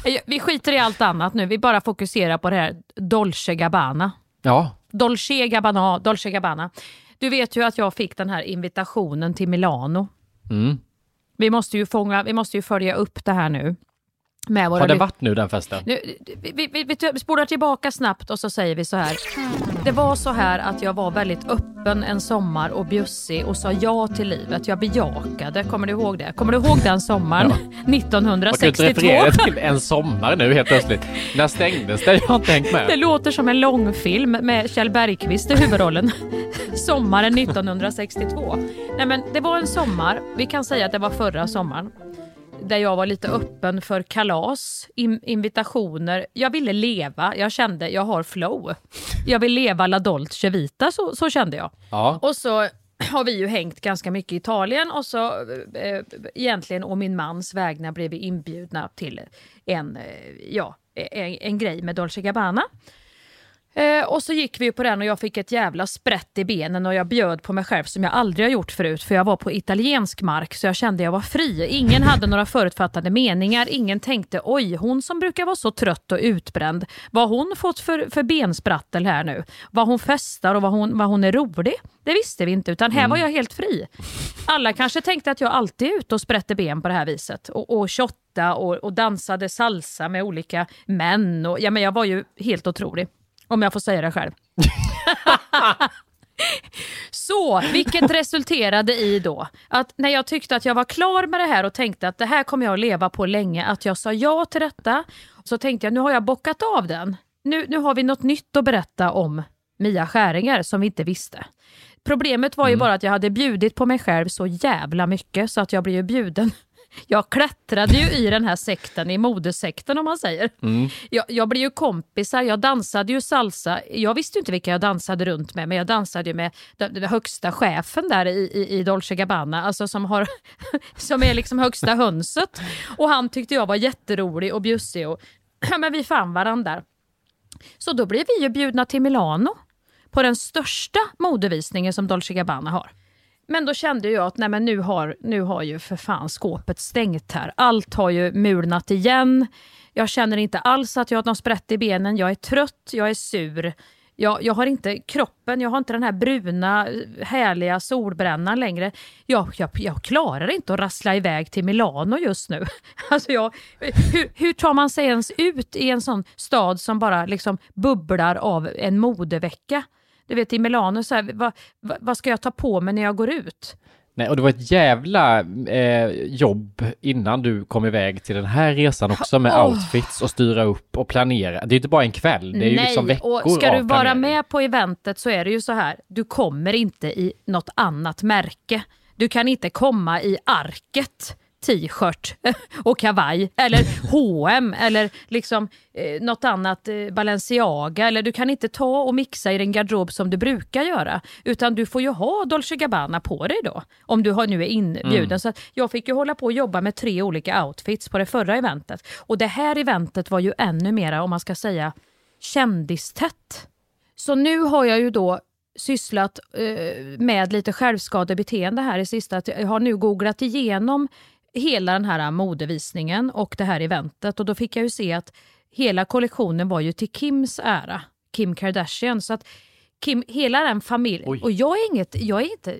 Ja, vi skiter i allt annat nu, vi bara fokuserar på det här Dolce Gabbana. Ja, Dolce Gabbana, Dolce Gabbana. Du vet ju att jag fick den här invitationen till Milano. mm. Vi måste ju, fånga, vi måste ju följa upp det här nu. Med våra Har det varit nu den festen? Nu, vi, vi, vi, vi spolar tillbaka snabbt och så säger vi så här. Det var så här att jag var väldigt öppen en sommar och bjussig och sa ja till livet. Jag bejakade, kommer du ihåg det? Kommer du ihåg den sommaren? Man kan inte 1962. referera till en sommar nu helt plötsligt. När stängdes det? Jag har inte hängt Det med. låter som en långfilm med Kjell Bergqvist i huvudrollen. Sommaren 1962. Nej men det var en sommar, vi kan säga att det var förra sommaren, där jag var lite öppen för kalas, in, invitationer. Jag ville leva, jag kände jag har flow. Jag vill leva la dolce vita, så, så kände jag. Ja. Och så har vi ju hängt ganska mycket i Italien och så eh, egentligen å min mans vägnar blev vi inbjudna till en, eh, ja, en, en grej med Dolce Gabbana. Eh, och så gick vi på den och jag fick ett jävla sprätt i benen och jag bjöd på mig själv som jag aldrig har gjort förut för jag var på italiensk mark så jag kände jag var fri. Ingen hade några förutfattade meningar, ingen tänkte oj hon som brukar vara så trött och utbränd, vad hon fått för, för bensprattel här nu? Vad hon festar och vad hon, vad hon är rolig? Det visste vi inte utan här Mm. var jag helt fri. Alla kanske tänkte att jag alltid är ute och sprätte ben på det här viset och, och och, och dansade salsa med olika män och ja men jag var ju helt otrolig. Om jag får säga det själv. Så, vilket resulterade i då att när jag tyckte att jag var klar med det här och tänkte att det här kommer jag att leva på länge, att jag sa ja till detta, så tänkte jag nu har jag bockat av den. Nu, nu har vi något nytt att berätta om Mia Skäringer som vi inte visste. Problemet var ju bara att jag hade bjudit på mig själv så jävla mycket så att jag blev ju bjuden jag klättrade ju i den här sekten, i modesekten om man säger. Mm. Jag, jag blev ju kompisar, jag dansade ju salsa. Jag visste inte vilka jag dansade runt med, men jag dansade ju med den, den högsta chefen där i, i, i Dolce Gabbana, alltså som, har, som är liksom högsta hönset. Och han tyckte jag var jätterolig och bjussig och men vi fann varandra. Så då blev vi ju bjudna till Milano på den största modevisningen som Dolce Gabbana har. Men då kände jag att nej men nu, har, nu har ju för fan skåpet stängt här. Allt har ju mulnat igen. Jag känner inte alls att jag har någon sprätt i benen. Jag är trött, jag är sur. Jag, jag har inte kroppen, jag har inte den här bruna härliga solbrännan längre. Jag, jag, jag klarar inte att rassla iväg till Milano just nu. Alltså jag, hur, hur tar man sig ens ut i en sån stad som bara liksom bubblar av en modevecka? Du vet i Milano, så här, vad, vad, vad ska jag ta på mig när jag går ut? Nej, och det var ett jävla eh, jobb innan du kom iväg till den här resan också med Oh. outfits och styra upp och planera. Det är inte bara en kväll, det är ju Nej, liksom veckor och ska du vara planering. med på eventet så är det ju så här, du kommer inte i något annat märke. Du kan inte komma i Arket t-shirt och kavaj eller H&M eller liksom eh, något annat eh, Balenciaga eller du kan inte ta och mixa i den garderob som du brukar göra utan du får ju ha Dolce Gabbana på dig då om du har, nu är inbjuden. Mm. Så att jag fick ju hålla på och jobba med tre olika outfits på det förra eventet och det här eventet var ju ännu mera om man ska säga kändistätt. Så nu har jag ju då sysslat eh, med lite självskadebeteende här i sista. Att Jag har nu googlat igenom hela den här modevisningen och det här eventet och då fick jag ju se att hela kollektionen var ju till Kims ära, Kim Kardashian. Så att Kim, hela den familjen, och jag är, inget, jag är inte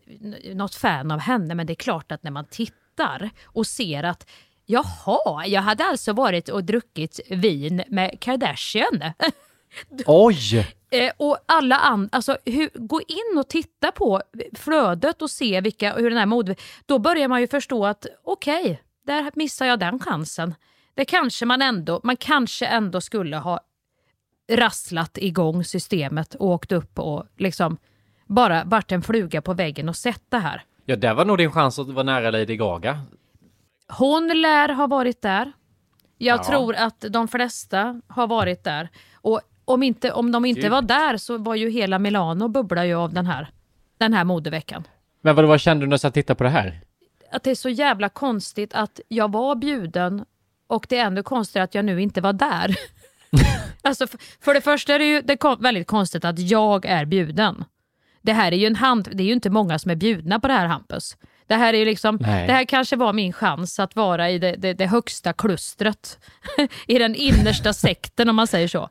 något fan av henne men det är klart att när man tittar och ser att Jaha, jag hade alltså varit och druckit vin med Kardashian. Oj! Eh, och alla andra, alltså hur, gå in och titta på flödet och se vilka, hur den här mode... Då börjar man ju förstå att okej, där missar jag den chansen. Det kanske man ändå, man kanske ändå skulle ha rasslat igång systemet och åkt upp och liksom bara varit en fluga på väggen och sett det här. Ja, där var nog din chans att vara nära Lady Gaga. Hon lär ha varit där. Jag Ja. tror att de flesta har varit där. Och om, inte, om de inte var där så var ju hela Milano bubblar ju av den här, den här modeveckan. Men vad, vad kände du när du satt tittade på det här? Att det är så jävla konstigt att jag var bjuden och det är ännu konstigare att jag nu inte var där. alltså för, för det första är det ju det är väldigt konstigt att jag är bjuden. Det här är ju en hand, det är ju inte många som är bjudna på det här Hampus. Det här är ju liksom, Nej. det här kanske var min chans att vara i det, det, det högsta klustret. I den innersta sekten om man säger så.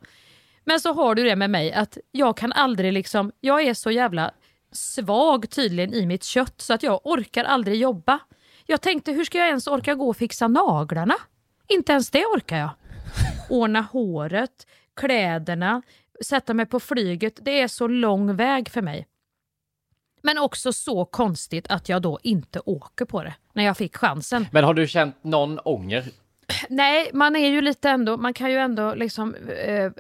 Men så har du det med mig att jag kan aldrig liksom, jag är så jävla svag tydligen i mitt kött så att jag orkar aldrig jobba. Jag tänkte hur ska jag ens orka gå och fixa naglarna? Inte ens det orkar jag. Ordna håret, kläderna, sätta mig på flyget. Det är så lång väg för mig. Men också så konstigt att jag då inte åker på det när jag fick chansen. Men har du känt någon ånger? Nej, man är ju lite ändå, man kan ju ändå liksom, eh,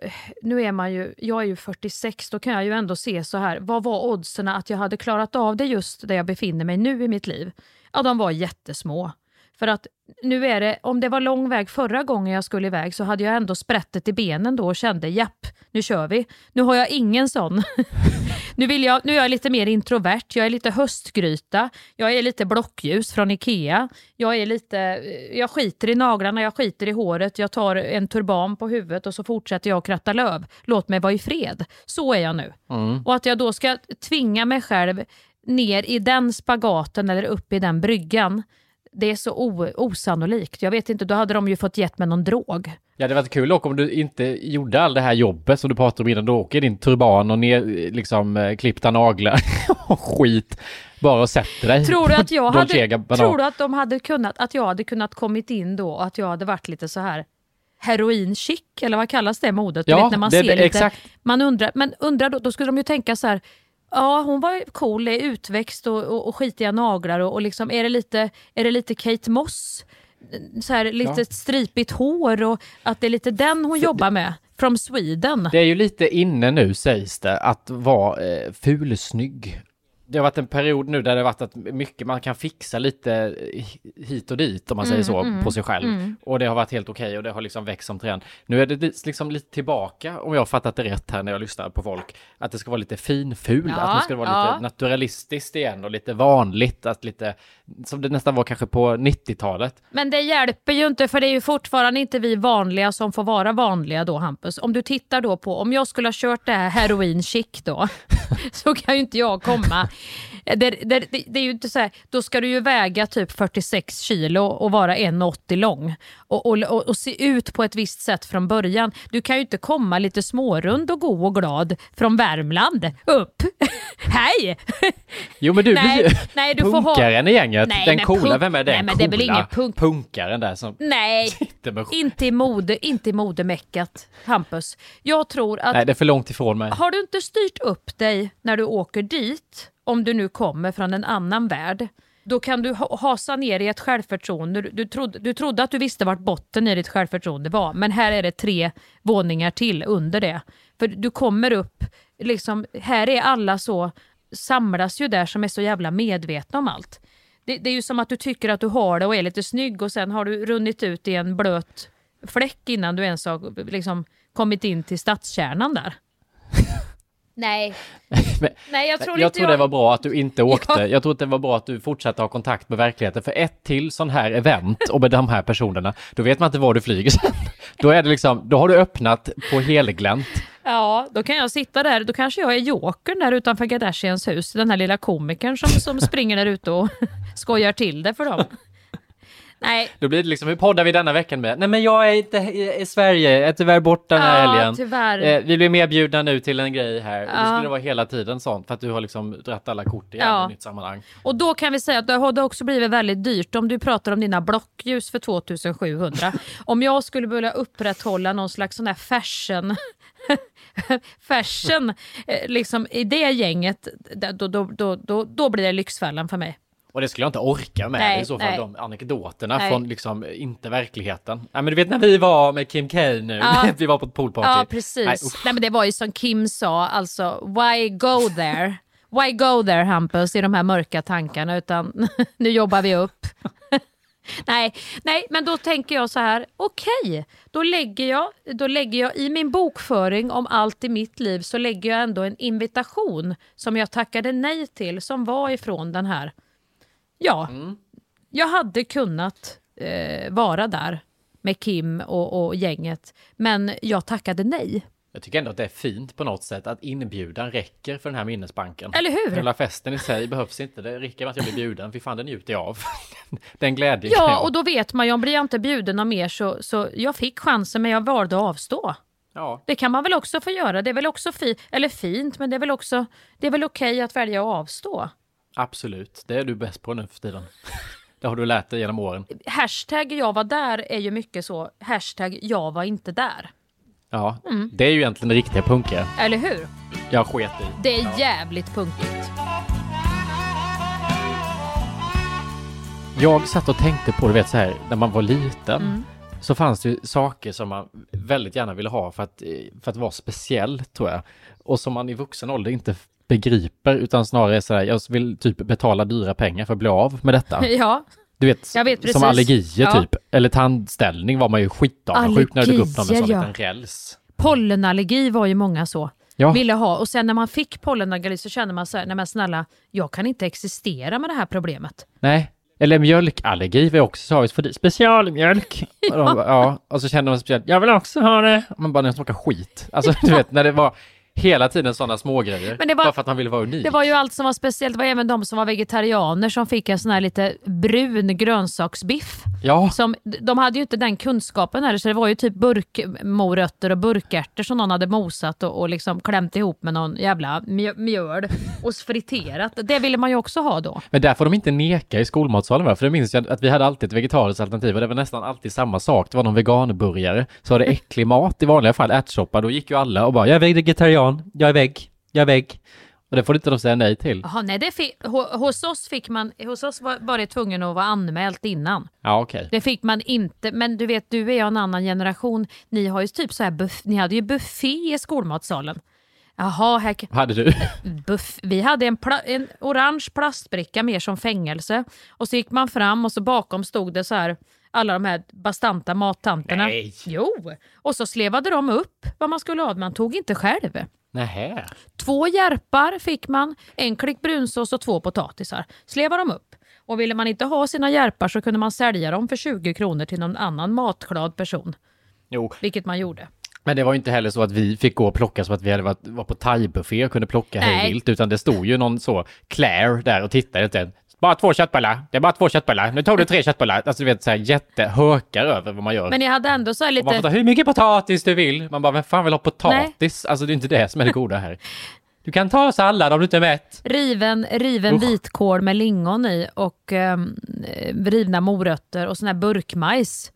nu är man ju, jag är ju 46, då kan jag ju ändå se så här, vad var oddsen att jag hade klarat av det just där jag befinner mig nu i mitt liv? Ja, de var jättesmå. För att nu är det, om det var lång väg förra gången jag skulle iväg så hade jag ändå sprättet i benen då och kände japp, nu kör vi. Nu har jag ingen sån. nu, vill jag, nu är jag lite mer introvert, jag är lite höstgryta, jag är lite blockljus från Ikea, jag är lite, jag skiter i naglarna, jag skiter i håret, jag tar en turban på huvudet och så fortsätter jag att kratta löv. Låt mig vara i fred. Så är jag nu. Mm. Och att jag då ska tvinga mig själv ner i den spagaten eller upp i den bryggan, det är så osannolikt. Jag vet inte, då hade de ju fått gett mig någon drog. Ja, det var kul dock om du inte gjorde all det här jobbet som du pratade om innan. Du åker din turban och ner, liksom eh, klippta naglar och skit. Bara och sätter dig. Tror du att jag hade, tror du att de hade kunnat, att jag hade kunnat kommit in då och att jag hade varit lite så här heroin chic, eller vad kallas det modet? Ja, du vet, när man det- ser det- lite, exakt. Man undrar, men undrar då, då skulle de ju tänka så här, ja hon var cool, är utväxt och, och, och skitiga naglar och, och liksom, är det lite, är det lite Kate Moss? Så här, lite Ja. stripigt hår och att det är lite den hon jobbar med, from Sweden. Det är ju lite inne nu sägs det att vara eh, fulsnygg. Det har varit en period nu där det har varit att mycket man kan fixa lite hit och dit om man Mm, säger så mm, på sig själv. mm. Och det har varit helt okej och det har liksom växt som trend. Nu är det li- liksom lite tillbaka om jag har fattat det rätt här när jag lyssnar på folk. Att det ska vara lite finful, Ja, att det ska vara ja. lite naturalistiskt igen och lite vanligt. Att lite, som det nästan var kanske på 90-talet. Men det hjälper ju inte för det är ju fortfarande inte vi vanliga som får vara vanliga då Hampus. Om du tittar då på, om jag skulle ha kört det här heroin chic då, så kan ju inte jag komma. Det, det, det, det är ju inte så här, då ska du ju väga typ 46 kilo och vara 1,80 lång och, och, och, och se ut på ett visst sätt från början. Du kan ju inte komma lite smårund och god och glad från Värmland upp. Hej! Jo men du Nej, blir nej, du får ha- punkaren i gänget. Nej, den coola, vem är den Nej, men det är väl coola ingen punk- punkaren där som Nej, med inte i mode, inte i modemeckat Hampus. Jag tror att Nej, det är för långt ifrån mig. Har du inte styrt upp dig när du åker dit, om du nu kommer från en annan värld, då kan du hasa ner i ett självförtroende. Du, du, trodde, du trodde att du visste vart botten i ditt självförtroende var, men här är det tre våningar till under det. För du kommer upp, liksom, här är alla så, samlas ju där som är så jävla medvetna om allt. Det, det är ju som att du tycker att du har det och är lite snygg och sen har du runnit ut i en blöt fläck innan du ens har liksom, kommit in till stadskärnan där. Nej. Men, Nej, jag tror jag tror det var bra att du inte åkte. Ja. Jag tror att det var bra att du fortsatte ha kontakt med verkligheten. För ett till sån här event och med de här personerna, då vet man inte var du flyger sen. Då är det liksom, då har du öppnat på helglänt. Ja, då kan jag sitta där. Då kanske jag är jokern där utanför Kardashians hus. Den här lilla komikern som, som springer där ute och skojar till det för dem. Nej, Då blir det liksom, hur poddar vi denna veckan med? Nej men jag är inte i, i Sverige, jag är tyvärr borta den här Ja, helgen. tyvärr. Eh, vi blir medbjudna nu till en grej här. Och då Ja. skulle det vara hela tiden sånt, för att du har liksom dratt alla kort igen Ja. i nytt sammanhang. och då kan vi säga att det har också blivit väldigt dyrt om du pratar om dina blockljus för 2700. om jag skulle börja upprätthålla någon slags sån här fashion fashion eh, liksom i det gänget, då, då, då, då blir det Lyxfällan för mig. Och det skulle jag inte orka med Nej, i så fall, nej. de anekdoterna Nej. från liksom, inte verkligheten. Nej men du vet när vi var med Kim K nu, Ja. vi var på ett poolparty. Ja, Nej, precis. usch. Nej, men det var ju som Kim sa, alltså why go there? Why go there Hampus i de här mörka tankarna utan nu jobbar vi upp. nej, nej, men då tänker jag så här, okej, då, lägger jag, då lägger jag i min bokföring om allt i mitt liv så lägger jag ändå en invitation som jag tackade nej till som var ifrån den här. Ja, jag hade kunnat eh, vara där med Kim och, och gänget, men jag tackade nej. Jag tycker ändå att det är fint på något sätt att inbjudan räcker för den här minnesbanken. Eller hur? Hela festen i sig behövs inte, det räcker med att jag blir bjuden, för fan den njuter jag av. den glädjen Ja, och då vet man ju om blir jag inte bjuden av mer så, så jag fick chansen men jag valde att avstå. Ja. Det kan man väl också få göra. Det är väl också fint, eller fint, men det är väl också, det är väl okej att välja att avstå. Absolut, det är du bäst på nu för tiden. det har du lärt dig genom åren. Hashtag jag var där är ju mycket så, hashtag jag var inte där. Ja, Mm. det är ju egentligen det riktiga punkiga. Eller hur? Jag sket i. Det är jävligt punkigt. Jag satt och tänkte på, du vet så här, när man var liten. Mm. Så fanns det ju saker som man väldigt gärna ville ha för att, för att vara speciell, tror jag. Och som man i vuxen ålder inte begriper, utan snarare är så här, jag vill typ betala dyra pengar för att bli av med detta. Ja, Du vet, vet som allergier Ja. typ. Eller tandställning var man ju skitavundsjuk när det dök upp någon med sån Allergier, liten ja. räls. pollenallergi var ju många så. Ja. Ville ha. Och sen när man fick pollenallergi så kände man så här, nej men snälla, jag kan inte existera med det här problemet. Nej. Eller mjölkallergi var också så, för det- specialmjölk. Och de, ja, och så kände man speciellt, jag vill också ha det. Man bara, den smakar skit. Alltså du vet, när det var Hela tiden sådana smågrejer. Men det var- Bara för att han ville vara unik. Det var ju allt som var speciellt. Det var även de som var vegetarianer som fick en sån här lite brun grönsaksbiff. Ja. Som, de hade ju inte den kunskapen heller så det var ju typ burkmorötter och burkärtor som någon hade mosat och, och liksom klämt ihop med någon jävla mjö- mjöl och friterat. Det ville man ju också ha då. Men där får de inte neka i skolmatsalen va? För det minns jag att vi hade alltid ett vegetariskt alternativ och det var nästan alltid samma sak. Det var någon veganburgare. Så var det äcklig mat i vanliga fall, ärtsoppa. Då gick ju alla och bara jag är vegetarian, jag är vägg, jag är vägg. Och det får inte de säga nej till. Jaha, nej, det hos oss fick man, hos oss var, var det tvungen att vara anmält innan. Ja okej. Det fick man inte, men du vet du är ju en annan generation. Ni har ju typ så här buff, ni hade ju buffé i skolmatsalen. Jaha, här, hade du? buff, vi hade en, pla, en orange plastbricka mer som fängelse och så gick man fram och så bakom stod det så här alla de här bastanta mattanterna. Nej. Jo, och så slevade de upp vad man skulle ha, man tog inte själv. Nähä. Två järpar fick man, en klick brunsås och två potatisar. Slevade de upp. Och ville man inte ha sina järpar så kunde man sälja dem för 20 kronor till någon annan matglad person. Jo. Vilket man gjorde. Men det var ju inte heller så att vi fick gå och plocka som att vi hade varit, var på thaibuffé och kunde plocka hej vilt, utan det stod ju någon så Claire där och tittade inte. Bara två köttbullar, det är bara två köttbullar, nu tog du tre köttbullar. Alltså du vet såhär jättehökar över vad man gör. Men jag hade ändå så här Och man får ta lite... hur mycket potatis du vill. Man bara, vem fan vill ha potatis? Alltså det är inte det som är det goda här. Du kan ta sallad om du inte är mätt. Riven, riven Usch. vitkål med lingon i och ehm, eh, rivna morötter och sån här burkmajs.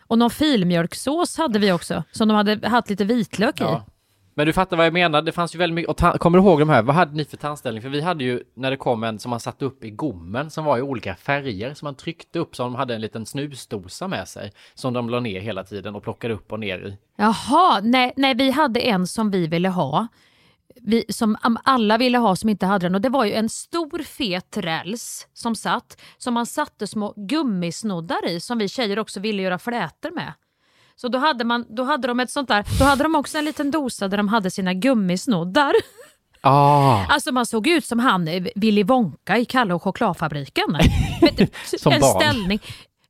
Och någon filmjölksås hade vi också, som de hade haft lite vitlök i. Men du fattar vad jag menar, det fanns ju väldigt mycket, och kommer du ihåg de här, vad hade ni för tandställning? För vi hade ju, när det kom en som man satte upp i gommen, som var i olika färger, som man tryckte upp, som de hade en liten snusdosa med sig, som de la ner hela tiden och plockade upp och ner i. Jaha, nej, nej vi hade en som vi ville ha. Vi, som alla ville ha som inte hade den och det var ju en stor fet räls som satt som man satte små gummisnoddar i som vi tjejer också ville göra flätor med. Så då hade, man, då hade de ett sånt där, då hade de också en liten dosa där de hade sina gummisnoddar. Ah, Alltså man såg ut som han eh, Willy Wonka i Kalle och chokladfabriken. Som en barn. ställning.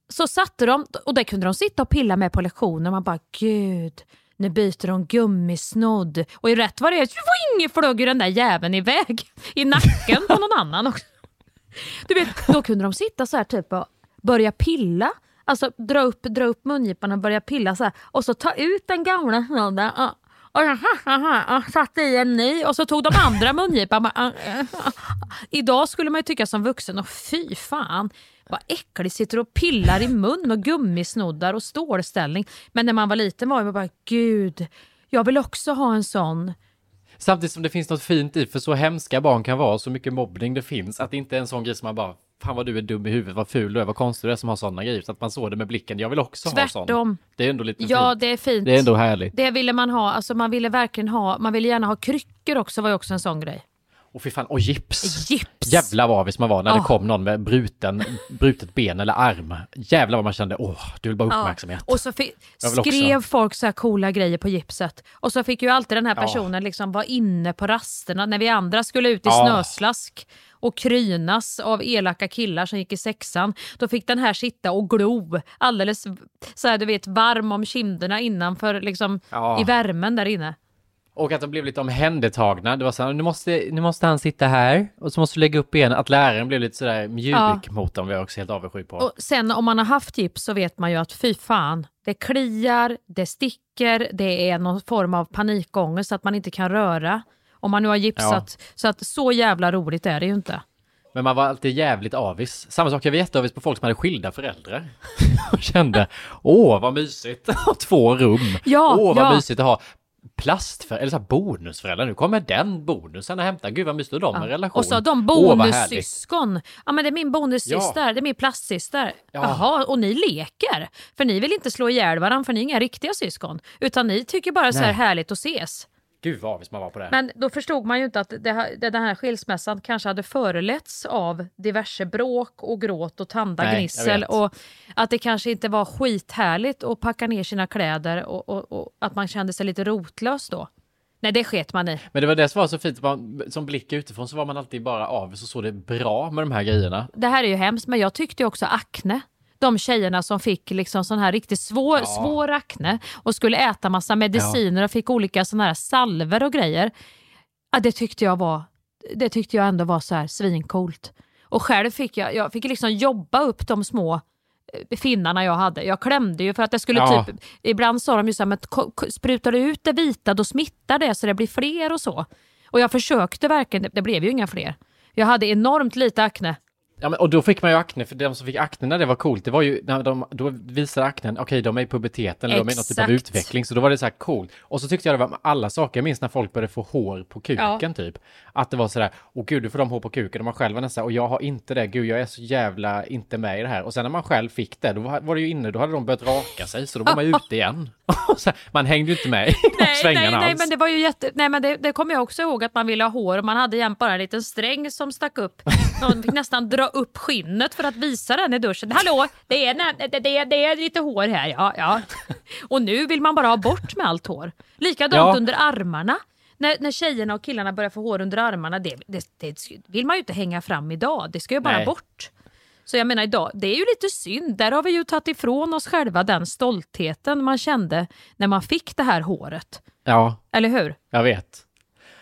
Så satte de, och det kunde de sitta och pilla med på lektioner. Man bara, gud, nu byter de gummisnodd. Och i rätt vad det är, swing, flög ju den där jäveln iväg i nacken på någon annan också. Du vet, då kunde de sitta så här typ och börja pilla. Alltså dra upp, dra upp mungipan och börja pilla så här. Och så ta ut den gamla snodden. Och, och, och, och satte i en ny och så tog de andra mungipan. Idag skulle man ju tycka som vuxen, och fy fan vad äckligt, sitter och pillar i mun och gummisnoddar och stålställning. Men när man var liten var man bara, gud, jag vill också ha en sån. samtidigt som det finns något fint i, för så hemska barn kan vara, så mycket mobbning det finns, att det inte är en sån grej som man bara, fan vad du är dum i huvudet, vad ful du är, vad konstig du är som har såna grejer. Så att man såg det med blicken, jag vill också ha sån. Tvärtom. Det är ändå lite Ja, fint. det är fint. Det är ändå härligt. Det ville man ha, alltså man ville verkligen ha, man ville gärna ha kryckor också var ju också en sån grej. Och fy fan, och gips. Gips! Jävlar vad avis man var när det Ah. kom någon med bruten, brutet ben eller arm. Jävlar vad man kände, åh, du vill bara uppmärksamhet. Och så också. skrev folk så här coola grejer på gipset. Och så fick ju alltid den här Ja. personen liksom vara inne på rasterna när vi andra skulle ut i Ja. snöslask och krynas av elaka killar som gick i sexan. Då fick den här sitta och glo alldeles så här, du vet, varm om kinderna innanför liksom Ja. i värmen där inne. Och att de blev lite omhändertagna. Det var så här, nu måste, nu måste han sitta här och så måste du lägga upp benen. Att läraren blev lite sådär mjuk Ja. mot dem var jag också helt avundsjuk på. Och sen om man har haft gips så vet man ju att fy fan, det kliar, det sticker, det är någon form av panikångest att man inte kan röra. Om man nu har gipsat. Så att så jävla roligt är det ju inte. Men man var alltid jävligt avis. Samma sak, jag var jätteavis på folk som hade skilda föräldrar. och kände, åh vad mysigt att ha två rum. Ja, åh vad ja. mysigt att ha plastföräldrar, eller så här bonusföräldrar. Nu kommer den bonusen och hämtar. Gud vad mysigt att de har en relation. Och så har de bonussyskon. Ja men det är min bonussyster, Ja. det är min plastsyster. Ja. Jaha, och ni leker? För ni vill inte slå ihjäl varandra för ni är inga riktiga syskon. Utan ni tycker bara så här härligt att ses. Gud vad avis man var på det. Men då förstod man ju inte att det här, den här skilsmässan kanske hade föreletts av diverse bråk och gråt och tandagnissel. Och att det kanske inte var skithärligt att packa ner sina kläder och, och, och att man kände sig lite rotlös då. Nej, det sket man i. Men det var det som var så fint, man, som blick utifrån så var man alltid bara avis och såg det bra med de här grejerna. Det här är ju hemskt, men jag tyckte ju också akne. De tjejerna som fick liksom sån här riktigt svår, Ja. svår akne och skulle äta massa mediciner och fick olika såna här salver och grejer. Ja, det tyckte jag var det tyckte jag ändå var så här svincoolt. Och själv fick jag, jag fick liksom jobba upp de små eh, finnarna jag hade. Jag klämde ju för att det skulle Ja. typ, ibland sa de ju så här, men sprutar du ut det vita då smittar det så det blir fler och så. Och jag försökte verkligen, det blev ju inga fler. Jag hade enormt lite akne. Ja, men, och då fick man ju akne, för de som fick akne när det var coolt, det var ju när de, då visade aknen, okej de är i puberteten, eller de är i något typ av utveckling, så då var det så här coolt. Och så tyckte jag det var med alla saker, jag minns när folk började få hår på kuken Ja. typ. Att det var sådär, åh gud du får de hår på kuken, och man själv var nästan, och jag har inte det, gud jag är så jävla inte med i det här. Och sen när man själv fick det, då var, det ju inne, då hade de börjat raka sig, så då var man ju ute igen. Så, man hängde ju inte med i de Nej, svängarna nej, nej, alls. men det var ju jätte... Nej, men det, det kommer jag också ihåg att man ville ha hår och man hade jämt bara en liten sträng som stack upp. Någon fick nästan dra upp skinnet för att visa den i duschen. Hallå, det är, det, det, det är lite hår här. Ja, ja. Och nu vill man bara ha bort med allt hår. Likadant Ja. under armarna. När, när tjejerna och killarna börjar få hår under armarna, det, det, det vill man ju inte hänga fram idag. Det ska ju bara Nej. bort. Så jag menar idag, det är ju lite synd. Där har vi ju tagit ifrån oss själva den stoltheten man kände när man fick det här håret. Ja, Eller hur? Jag vet.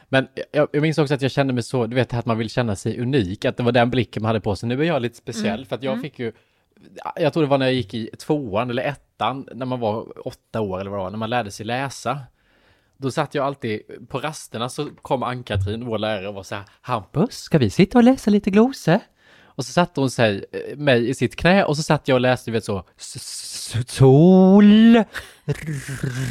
Men jag, jag minns också att jag kände mig så, du vet att man vill känna sig unik, att det var den blicken man hade på sig. Nu är jag lite speciell Mm, för att jag mm. fick ju, jag tror det var när jag gick i tvåan eller ettan, när man var åtta år eller vad det var, när man lärde sig läsa. Då satt jag alltid, på rasterna så kom Ann-Katrin, vår lärare, och var så här, Hampus, ska vi sitta och läsa lite glosor? Och så satte hon sig, eh, mig i sitt knä och så satt jag och läste, du vet så, sol,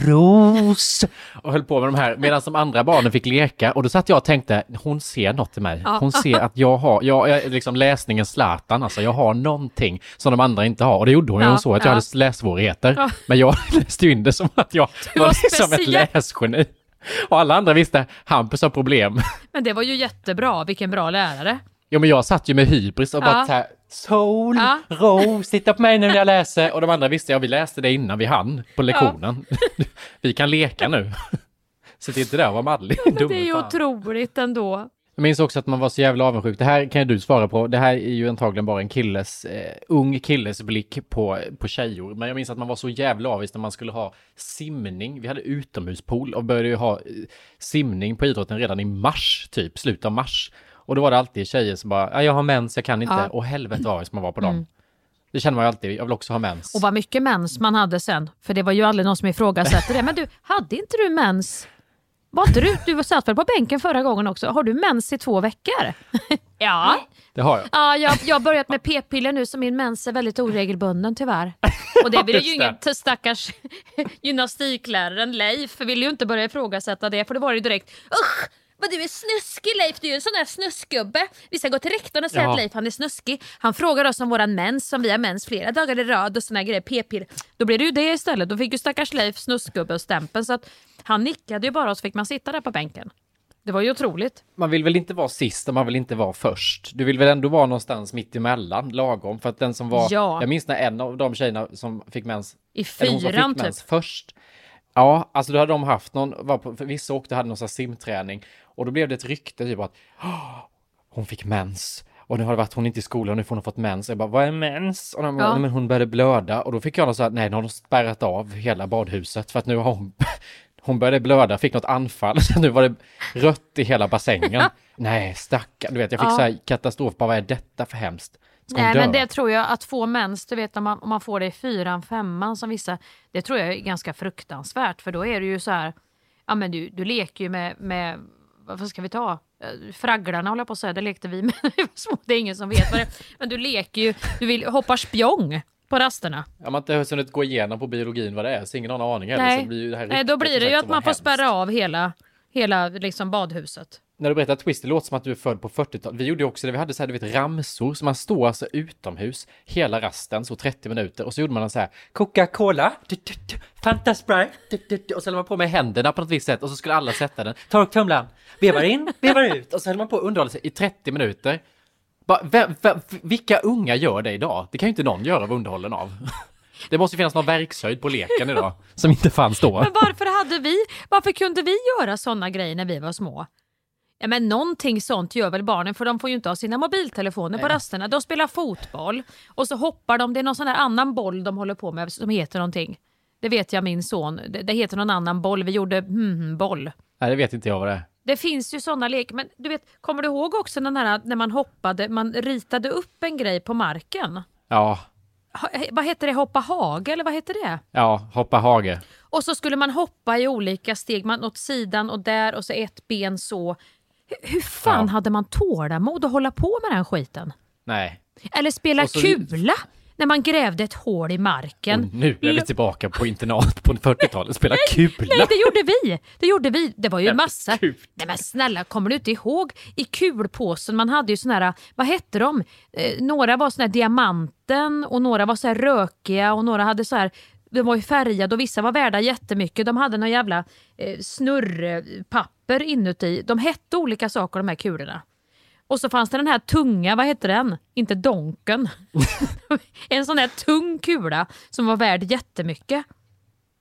ros och höll på med de här medan de andra barnen fick leka och då satt jag och tänkte hon ser något i mig. Hon ser att jag har, jag är liksom läsningens Zlatan alltså, jag har någonting som de andra inte har och det gjorde hon ju, Ja, hon såg att jag ja. hade lässvårigheter. Ja. Men jag läste ju in det som att jag var var liksom ett läsgeni. Och alla andra visste, Hampus har problem. Men det var ju jättebra, vilken bra lärare. Jo men jag satt ju med hybris och bara Ja. så här, sol, Ja. ros, titta på mig nu när jag läser. Och de andra visste, ja vi läste det innan vi hann på lektionen. vi kan leka nu. Så det är inte där var Madeleine Men dumme det är ju fan. otroligt ändå. Jag minns också att man var så jävla avundsjuk. Det här kan ju du svara på. Det här är ju antagligen bara en killes, eh, ung killes blick på, på tjejor. Men jag minns att man var så jävla avis när man skulle ha simning. Vi hade utomhuspool och började ju ha eh, simning på idrotten redan i mars, typ slutet av mars. Och då var det alltid tjejer som bara, ja, jag har mens, jag kan inte. Ja. Och helvete vad avis man var på dem. Mm. Det känner man ju alltid, jag vill också ha mens. Och vad mycket mens man hade sen. För det var ju aldrig någon som ifrågasatte det. Men du, hade inte du mens? Var inte du, du satt väl på bänken förra gången också? Har du mens i två veckor? ja. Det har jag. Ja, jag, jag har börjat med p-piller nu så min mens är väldigt oregelbunden tyvärr. Och det vill ju ingen stackars gymnastikläraren Leif vill ju inte börja ifrågasätta det för det var ju direkt Usch! Vad du är snuskig Leif, du är en sån där snuskgubbe. Vi ska gå till rektorn och säga Ja. att Leif han är snuskig. Han frågar oss om våran mens, som vi har mens flera dagar i rad och såna grejer, p-piller. Då blev det ju det istället. Då fick ju stackars Leif snuskgubbe och stämpeln så att han nickade ju bara och så fick man sitta där på bänken. Det var ju otroligt. Man vill väl inte vara sist och man vill inte vara först. Du vill väl ändå vara någonstans mitt emellan, lagom. För att den som var, Ja. jag minns när en av de tjejerna som fick mens, I fyran, fick mens typ. först. Ja, alltså då hade de haft någon, var på, vissa åkte och hade någon simträning. Och då blev det ett rykte typ att "Åh, hon fick mens. Och nu har det varit hon inte i skolan och nu får hon fått mens. Jag bara, vad är mens? Och de, Ja. "Nej, men hon började blöda. Och då fick jag någon så här, nej, nu har de spärrat av hela badhuset för att nu har hon hon började blöda, fick något anfall, så nu var det rött i hela bassängen. Nej, stackarn, du vet, jag fick Ja. så här katastrof, bara vad är detta för hemskt? Ska Nej dö? men det tror jag att få mens, du vet om man, om man får det i fyran, femman som vissa, det tror jag är ganska fruktansvärt för då är det ju så här, ja men du, du leker ju med, med vad ska vi ta? Eh, Fragglarna håller jag på att säga, det lekte vi med små, det är ingen som vet vad det är. Men du leker ju, du vill hoppa spjång på rasterna. Om man inte har hunnit gå igenom på biologin vad det är, så ingen har en aning heller. Så Nej, blir ju det här Nej då blir det ju att man får hemskt. spärra av hela, hela liksom badhuset. När du berättar twist, det låter som att du är född på 40-talet. Vi gjorde ju också det, vi hade så här, du vet, ramsor, så man står alltså utomhus hela rasten, så 30 minuter, och så gjorde man så här Coca-Cola, Fanta Sprite, och så höll man på med händerna på något visst sätt, och så skulle alla sätta den. torktumlaren, vevar in, vevar ut, och så höll man på att underhålla sig i 30 minuter. Bara, vem, vem, vilka unga gör det idag? Det kan ju inte någon göra av underhållen av. Det måste ju finnas någon verkshöjd på leken idag, som inte fanns då. Men varför hade vi, varför kunde vi göra sådana grejer när vi var små? Ja, men någonting sånt gör väl barnen för de får ju inte ha sina mobiltelefoner på Nej. rasterna. De spelar fotboll och så hoppar de, det är någon sån här annan boll de håller på med som heter någonting. Det vet jag min son, det, det heter någon annan boll, vi gjorde hmm, boll. Nej, det vet inte jag vad det är. Det finns ju såna lekar, men du vet, kommer du ihåg också den här när man hoppade, man ritade upp en grej på marken? Ja, Ha, vad heter det, hoppa hage eller vad heter det? ja, hoppa hage. Och så skulle man hoppa i olika steg, man åt sidan och där och så ett ben så. Hur, hur fan Ja. hade man tålamod att hålla på med den skiten? Nej. Eller spela så- kula när man grävde ett hål i marken. Och nu är vi tillbaka på internat på 40-talet, spela kula. Nej, det gjorde vi! Det gjorde vi. Det var ju Jävla massa... Nej men snälla, kommer du inte ihåg? I kulpåsen, man hade ju såna här, vad hette de? Eh, några var såna här diamanten och några var så här rökiga och några hade så här de var ju färgade och vissa var värda jättemycket. De hade någon jävla eh, snurrpapper inuti. De hette olika saker de här kulorna. Och så fanns det den här tunga, vad hette den? Inte donken. en sån här tung kula som var värd jättemycket.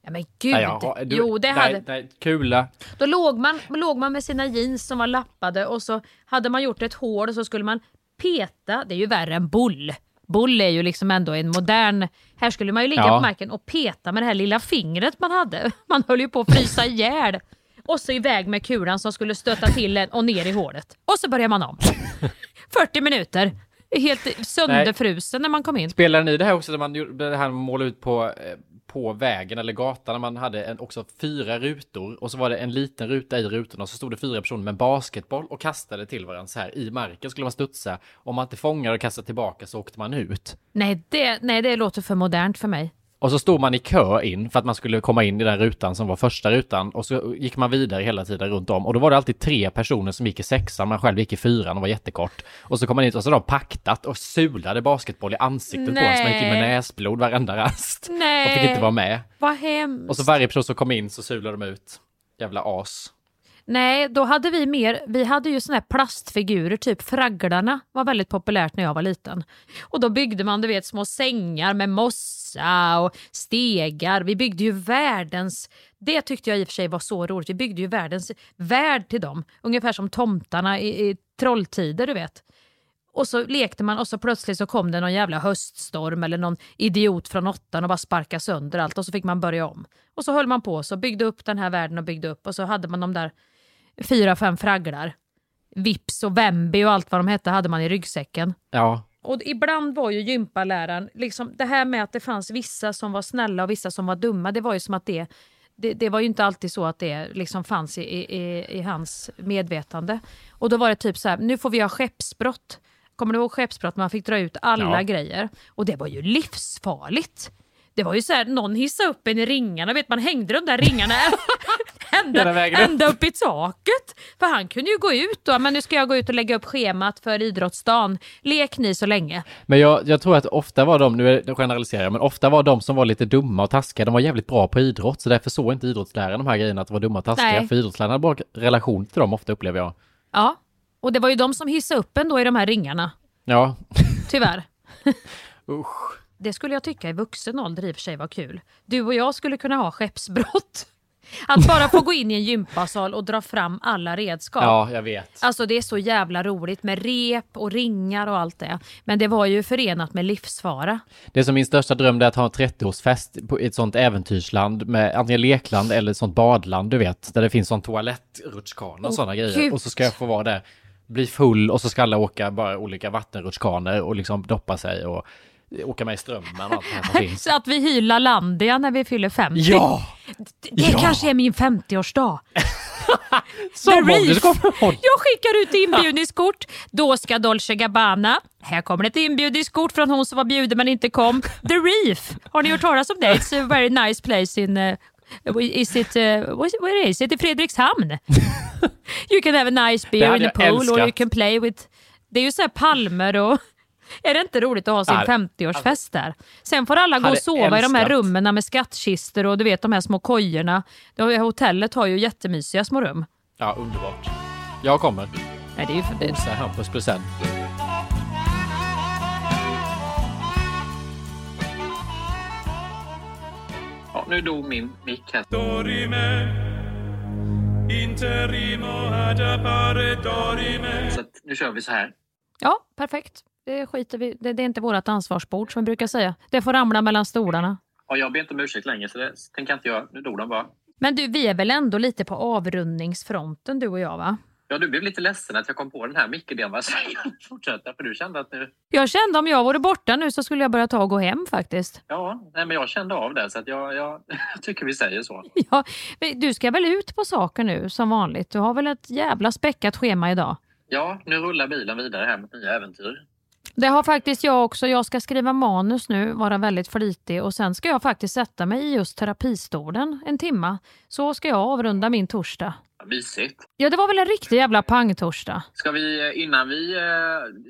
Ja men gud. Nej, har- du- jo det nej, hade... Nej, kula. Då låg man, låg man med sina jeans som var lappade och så hade man gjort ett hål och så skulle man peta. Det är ju värre än bull. Bull är ju liksom ändå en modern... Här skulle man ju ligga Ja. på marken och peta med det här lilla fingret man hade. Man höll ju på att frysa ihjäl. Och så iväg med kulan som skulle stöta till en och ner i hålet. Och så börjar man om. 40 minuter. Helt sönderfrusen när man kom in. Spelade ni det här också, när man det här med att måla ut på, eh, på vägen eller gatan, när man hade en, också fyra rutor och så var det en liten ruta i rutorna och så stod det fyra personer med en basketboll och kastade till varandra så här i marken skulle man studsa. Om man inte fångade och kastade tillbaka så åkte man ut. Nej det, nej, det låter för modernt för mig. Och så stod man i kö in för att man skulle komma in i den rutan som var första rutan och så gick man vidare hela tiden runt om och då var det alltid tre personer som gick i sexan, man själv gick i fyran och var jättekort. Och så kom man in och så hade de paktat och sulade basketboll i ansiktet på en så man gick in med Nej. näsblod varenda rast. Nej. Och fick inte vara med. Vad hemskt. Och så varje person som kom in så sulade de ut. Jävla as. Nej, då hade vi mer, vi hade ju såna här plastfigurer, typ Fragglarna var väldigt populärt när jag var liten. Och då byggde man du vet små sängar med mossa och stegar. Vi byggde ju världens, det tyckte jag i och för sig var så roligt, vi byggde ju världens värld till dem. Ungefär som tomtarna i, i trolltider du vet. Och så lekte man och så plötsligt så kom det någon jävla höststorm eller någon idiot från åttan och bara sparkade sönder allt och så fick man börja om. Och så höll man på så byggde upp den här världen och byggde upp och så hade man de där fyra, fem fragglar. Vips och Vembi och allt vad de hette hade man i ryggsäcken. Ja. Och ibland var ju gympaläraren, liksom det här med att det fanns vissa som var snälla och vissa som var dumma, det var ju som att det det, det var ju inte alltid så att det liksom fanns i, i, i hans medvetande. Och då var det typ så här, nu får vi ha skeppsbrott. Kommer du ihåg skeppsbrott? Man fick dra ut alla Ja. grejer. Och det var ju livsfarligt. Det var ju så här, någon hissade upp en i ringarna, vet man hängde de där ringarna ända, ända upp i taket. För han kunde ju gå ut då, men nu ska jag gå ut och lägga upp schemat för idrottsdagen. Lek ni så länge. Men jag, jag tror att ofta var de, nu generaliserar jag, men ofta var de som var lite dumma och taskiga, de var jävligt bra på idrott, så därför såg inte idrottsläraren de här grejerna att de var dumma och taskiga, Nej. för idrottsläraren hade bra relation till dem ofta upplever jag. Ja, och det var ju de som hissade upp en då i de här ringarna. Ja. Tyvärr. Usch. Det skulle jag tycka i vuxen ålder i och för sig var kul. Du och jag skulle kunna ha skeppsbrott. Att bara få gå in i en gympasal och dra fram alla redskap. Ja, jag vet. Alltså det är så jävla roligt med rep och ringar och allt det. Men det var ju förenat med livsfara. Det är som min största dröm är att ha en 30-årsfest på ett sånt äventyrsland med antingen lekland eller ett sånt badland du vet, där det finns sån toalettrutschkana och Åh, sådana grejer. Gud. Och så ska jag få vara där, bli full och så ska alla åka bara olika vattenrutschkanor och liksom doppa sig och åka med i strömmen och allt det som finns. Så att vi hyllar Landia när vi fyller 50. Ja! Det, det Ja! kanske är min 50-årsdag. Som Reef. Jag skickar ut inbjudningskort. Då ska Dolce Gabbana. Här kommer ett inbjudningskort från hon som var bjuden men inte kom. The Reef. Har ni hört talas om det? It's a very nice place in... Uh, is it... Uh, where is it? I Fredrikshamn. you can have a nice beer in the pool or you älskat. can play with... Det är ju så här palmer och... Är det inte roligt att ha sin Ja, 50-årsfest där? Sen får alla gå och sova i de här rummen med skattkistor och du vet de här små kojorna. Det- Hotellet har ju jättemysiga små rum. Ja, underbart. Jag kommer. Nej, det är ju för det. Osa Hampus present. Ja, nu dog min mick här. Så nu kör vi så här. Ja, perfekt. Det skiter vi det, det är inte vårt ansvarsbord som vi brukar säga. Det får ramla mellan stolarna. Ja, jag ber inte om ursäkt längre så det tänker jag inte göra. Nu dog de bara. Men du, vi är väl ändå lite på avrundningsfronten du och jag va? Ja, du blev lite ledsen att jag kom på den här Micke-idén. Vad säger jag? Fortsätta, för du kände att nu... Jag kände om jag vore borta nu så skulle jag börja ta och gå hem faktiskt. Ja, nej, men jag kände av det så att jag, jag, jag tycker vi säger så. Ja, du ska väl ut på saker nu som vanligt? Du har väl ett jävla späckat schema idag? Ja, nu rullar bilen vidare här mot nya äventyr. Det har faktiskt jag också. Jag ska skriva manus nu, vara väldigt flitig och sen ska jag faktiskt sätta mig i just terapistolen en timma. Så ska jag avrunda min torsdag. Mysigt. Ja, det var väl en riktig jävla pangtorsdag. Ska vi, eh, innan vi... eh,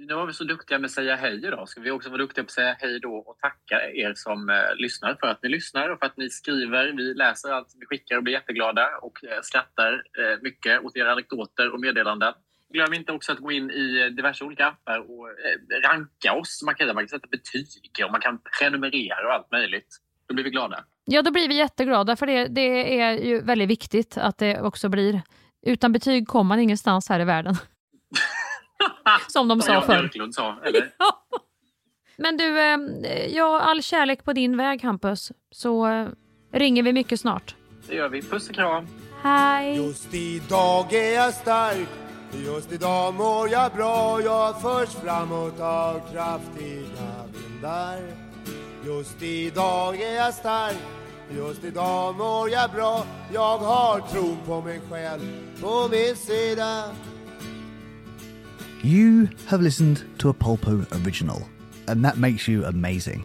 Nu var vi så duktiga med att säga hej idag. Ska vi också vara duktiga på att säga hej då och tacka er som eh, lyssnar för att ni lyssnar och för att ni skriver. Vi läser allt vi skickar och blir jätteglada och skrattar mycket åt era anekdoter och meddelanden. Glöm inte också att gå in i diverse olika appar och eh, ranka oss. Man kan, man kan sätta betyg och man kan prenumerera och allt möjligt. Då blir vi glada. Ja, då blir vi jätteglada för det, det är ju väldigt viktigt att det också blir. Utan betyg kommer man ingenstans här i världen. Som de sa förr. Björklund sa, eller? Men du, eh, ja, all kärlek på din väg Hampus. Så eh, ringer vi mycket snart. Det gör vi. Puss och kram. Hej! Just idag är jag stark Just idag mår jag bra Jag förs framåt av kraftiga vindar. Just idag är jag stark Just idag mår jag bra. Jag har på mig själv på min sida. You have listened to a Polpo original, and that makes you amazing.